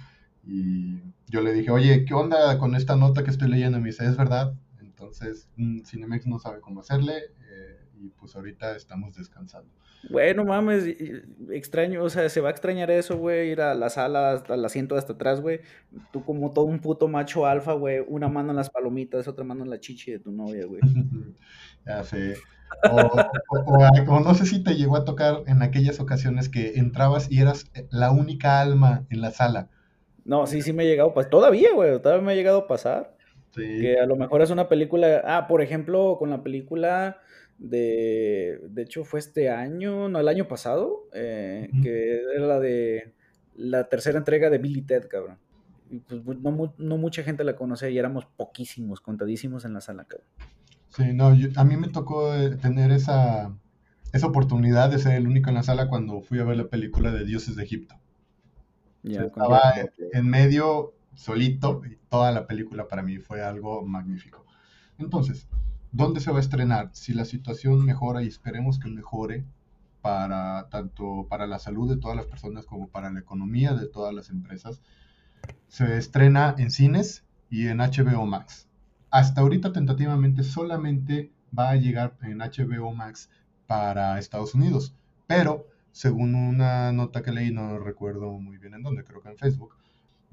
y yo le dije, oye, ¿qué onda con esta nota que estoy leyendo? Y me dice, ¿es verdad? Entonces, mm, Cinemex no sabe cómo hacerle y pues ahorita estamos descansando. Bueno, mames, extraño, o sea, se va a extrañar eso, güey, ir a la sala, al asiento hasta atrás, güey. Tú como todo un puto macho alfa, güey, una mano en las palomitas, otra mano en la chichi de tu novia, güey. ya sé. O, no sé si te llegó a tocar en aquellas ocasiones que entrabas y eras la única alma en la sala. No, sí, sí me ha llegado, pues todavía, güey, todavía me ha llegado a pasar. Que a lo mejor es una película. Ah, por ejemplo, con la película de. De hecho, fue este año, no, el año pasado, eh, que era la de. La tercera entrega de Billy Ted, cabrón. Y pues no, no, mucha gente la conocía y éramos poquísimos, contadísimos en la sala, cabrón. Sí, no, a mí me tocó eh, tener esa, esa oportunidad de ser el único en la sala cuando fui a ver la película de Dioses de Egipto. Ya, estaba en medio solito y toda la película para mí fue algo magnífico. Entonces, ¿dónde se va a estrenar? Si la situación mejora y esperemos que mejore para tanto para la salud de todas las personas como para la economía de todas las empresas, se estrena en cines y en HBO Max. Hasta ahorita tentativamente solamente va a llegar en HBO Max para Estados Unidos, pero según una nota que leí, no recuerdo muy bien en dónde, creo que en Facebook,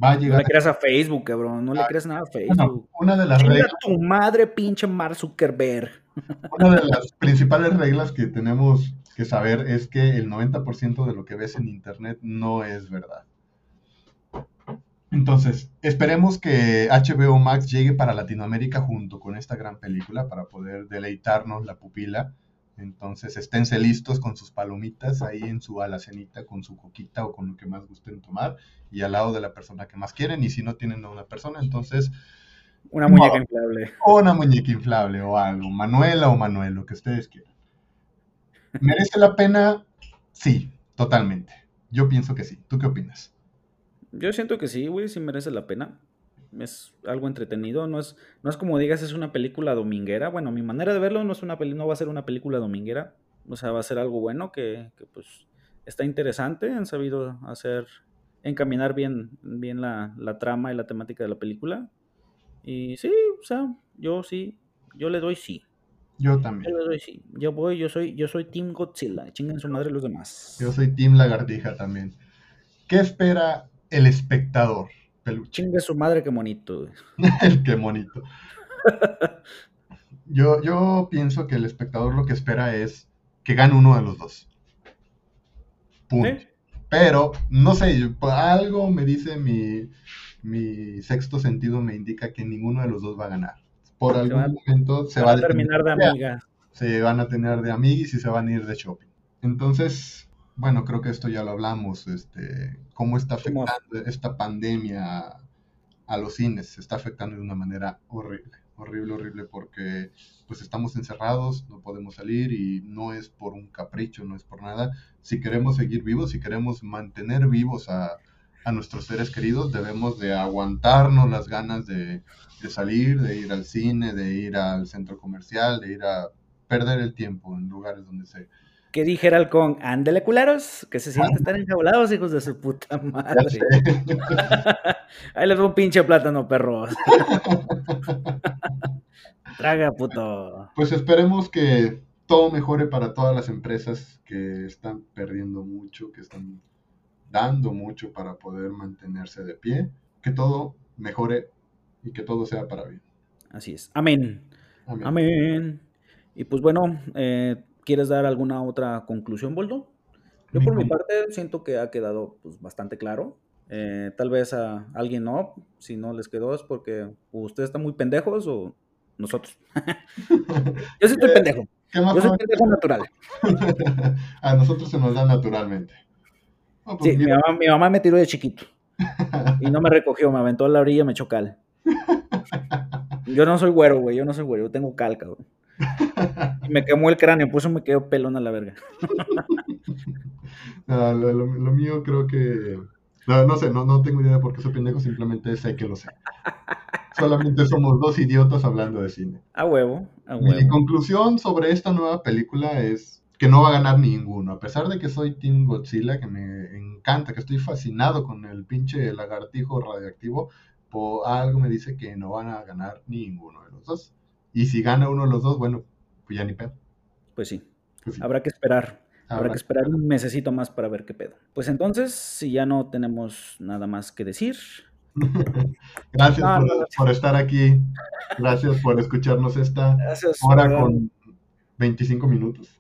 Va No le creas a Facebook, cabrón. No le creas nada a Facebook. una de las reglas. tu madre, pinche Mark Zuckerberg. Una de las principales reglas que tenemos que saber es que el 90% de lo que ves en internet no es verdad. Entonces, esperemos que HBO Max llegue para Latinoamérica junto con esta gran película para poder deleitarnos la pupila entonces, esténse listos con sus palomitas ahí en su alacenita, con su coquita o con lo que más gusten tomar y al lado de la persona que más quieren. Y si no tienen a una persona, entonces... Una muñeca inflable. O una muñeca inflable o algo. Manuela o Manuel, lo que ustedes quieran. ¿Merece la pena? Sí, totalmente. Yo pienso que sí. ¿Tú qué opinas? Yo siento que sí, güey, sí merece la pena es algo entretenido, no es, no es como digas es una película dominguera, bueno, mi manera de verlo no, es una no va a ser una película dominguera, o sea, va a ser algo bueno que, pues está interesante, han sabido hacer, encaminar bien, bien la, la, trama y la temática de la película, y sí, o sea, yo sí, yo le doy sí. Yo también. Yo, sí, yo voy, yo soy, yo soy Team Godzilla. Chingan su madre los demás. Yo soy Team Lagartija también. ¿Qué espera el espectador? Peluche. Chingue su madre, qué bonito. el qué bonito. yo, yo pienso que el espectador lo que espera es que gane uno de los dos. Punto. Pero, no sé, algo me dice mi, mi sexto sentido, me indica que ninguno de los dos va a ganar. Por algún momento se, va a terminar de amiga. Se van a tener de amiguis y se van a ir de shopping. Entonces, bueno, creo que esto ya lo hablamos, este, cómo está afectando esta pandemia a los cines, se está afectando de una manera horrible, horrible, horrible, porque pues estamos encerrados, no podemos salir y no es por un capricho, no es por nada. Si queremos seguir vivos, si queremos mantener vivos a, a nuestros seres queridos, debemos de aguantarnos las ganas de, de salir, de ir al cine, de ir al centro comercial, de ir a perder el tiempo en lugares donde se que dijera Halcón, ándele culeros, que se sienten estar enjaulados, hijos de su puta madre. Ahí les doy un pinche plátano, perros. Traga, puto. Pues esperemos que todo mejore para todas las empresas que están perdiendo mucho, que están dando mucho para poder mantenerse de pie. Que todo mejore y que todo sea para bien. Así es. Amén. Amén. Amén. Y pues bueno, eh, ¿Quieres dar alguna otra conclusión, Boldo? Yo por mi parte siento que ha quedado pues, bastante claro. Eh, tal vez a alguien no, si no les quedó es porque ustedes están muy pendejos o nosotros. Yo sí estoy eh, pendejo. Yo soy pendejo natural. a nosotros se nos da naturalmente. Pues sí, mi mamá, me tiró de chiquito. Y no me recogió, me aventó a la orilla y me echó cal. Yo no soy güero, güey, yo no soy güero, yo tengo calca, güey me quemó el cráneo, por eso me quedó pelón a la verga. lo, mío creo que. No, sé, no, no tengo idea de por qué soy pendejo, simplemente sé que lo sé. Solamente somos dos idiotas hablando de cine. A huevo, a huevo. Mi conclusión sobre esta nueva película es que no va a ganar ninguno. A pesar de que soy Team Godzilla, que me encanta, que estoy fascinado con el pinche lagartijo radioactivo, por algo me dice que no van a ganar ninguno de los dos. Y si gana uno de los dos, bueno, pues ya ni pedo. Pues sí. Pues Habrá que esperar. Habrá, que esperar un mesecito más para ver qué pedo. Pues entonces, si ya no tenemos nada más que decir. Gracias por, estar aquí. Gracias por escucharnos esta hora con 25 minutos.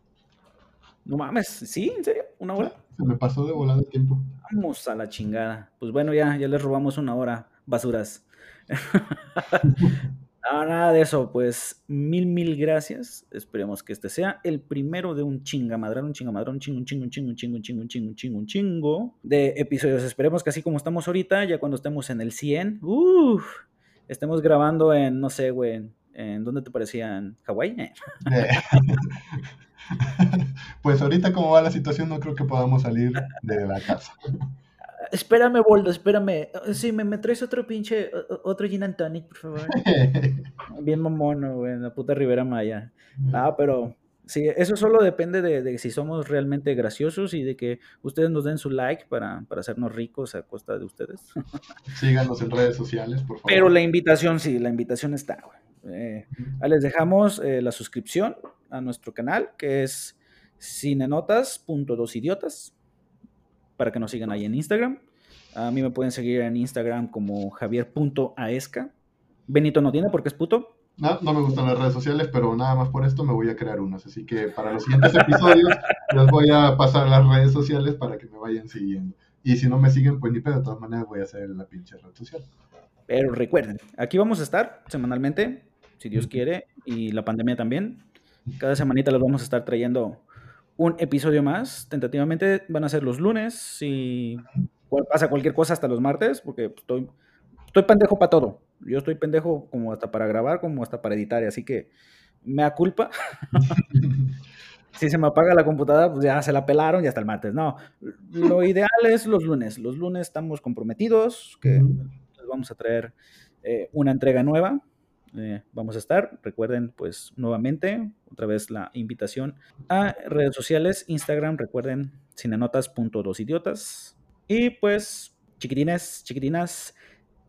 No mames, ¿sí? ¿En serio? ¿Una hora? Se me pasó de volada el tiempo. Vamos a la chingada. Pues bueno, ya, ya les robamos una hora, basuras. No, nada de eso, pues mil, mil gracias. Esperemos que este sea el primero de un chingamadrón, un chingamadrón, un chingo, un chingo, un chingo, un chingo, un chingo, un chingo, un chingo, un chingo de episodios. Esperemos que así como estamos ahorita, ya cuando estemos en el 100, uff, estemos grabando en, no sé, güey, ¿en dónde te parecía? ¿En Hawái? pues ahorita como va la situación no creo que podamos salir de la casa. Espérame, Boldo, espérame. Sí, me, me traes otro pinche, otro gin and tonic, por favor. Bien mamón, güey, en la puta Rivera Maya. Ah, pero sí, eso solo depende de, si somos realmente graciosos y de que ustedes nos den su like para, hacernos ricos a costa de ustedes. Síganos en redes sociales, por favor. Pero la invitación, sí, la invitación está, güey. Eh, ahí les dejamos eh, la suscripción a nuestro canal, que es cinenotas.dosidiotas para que nos sigan ahí en Instagram. A mí me pueden seguir en Instagram como javier.aesca. Benito no tiene porque es puto. No, no me gustan las redes sociales, pero nada más por esto me voy a crear unas. Así que para los siguientes episodios les voy a pasar las redes sociales para que me vayan siguiendo. Y si no me siguen, pues ni pedo, de todas maneras voy a hacer la pinche red social. Pero recuerden, aquí vamos a estar semanalmente, si Dios quiere, y la pandemia también. Cada semanita les vamos a estar trayendo un episodio más. Tentativamente van a ser los lunes. Si pasa cualquier cosa hasta los martes, porque pues, estoy, estoy pendejo para todo. Yo estoy pendejo como hasta para grabar, como hasta para editar. Así que me da culpa. si se me apaga la computadora, pues ya se la pelaron y hasta el martes. No, lo ideal es los lunes. Los lunes estamos comprometidos, que les vamos a traer eh, una entrega nueva. Eh, vamos a estar. Recuerden, pues, nuevamente, otra vez la invitación a redes sociales, Instagram, recuerden, cinenotas.dosidiotas. Y pues, chiquitines, chiquitinas,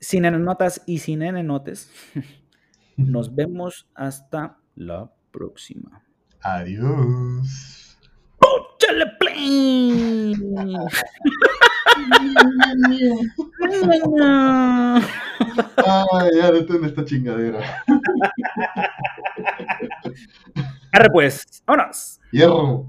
cinenotas y cinenotes, nos vemos hasta la próxima. Adiós. ¡Póchale play! Ay, ya detén esta chingadera. Arre pues, vámonos. Hierro.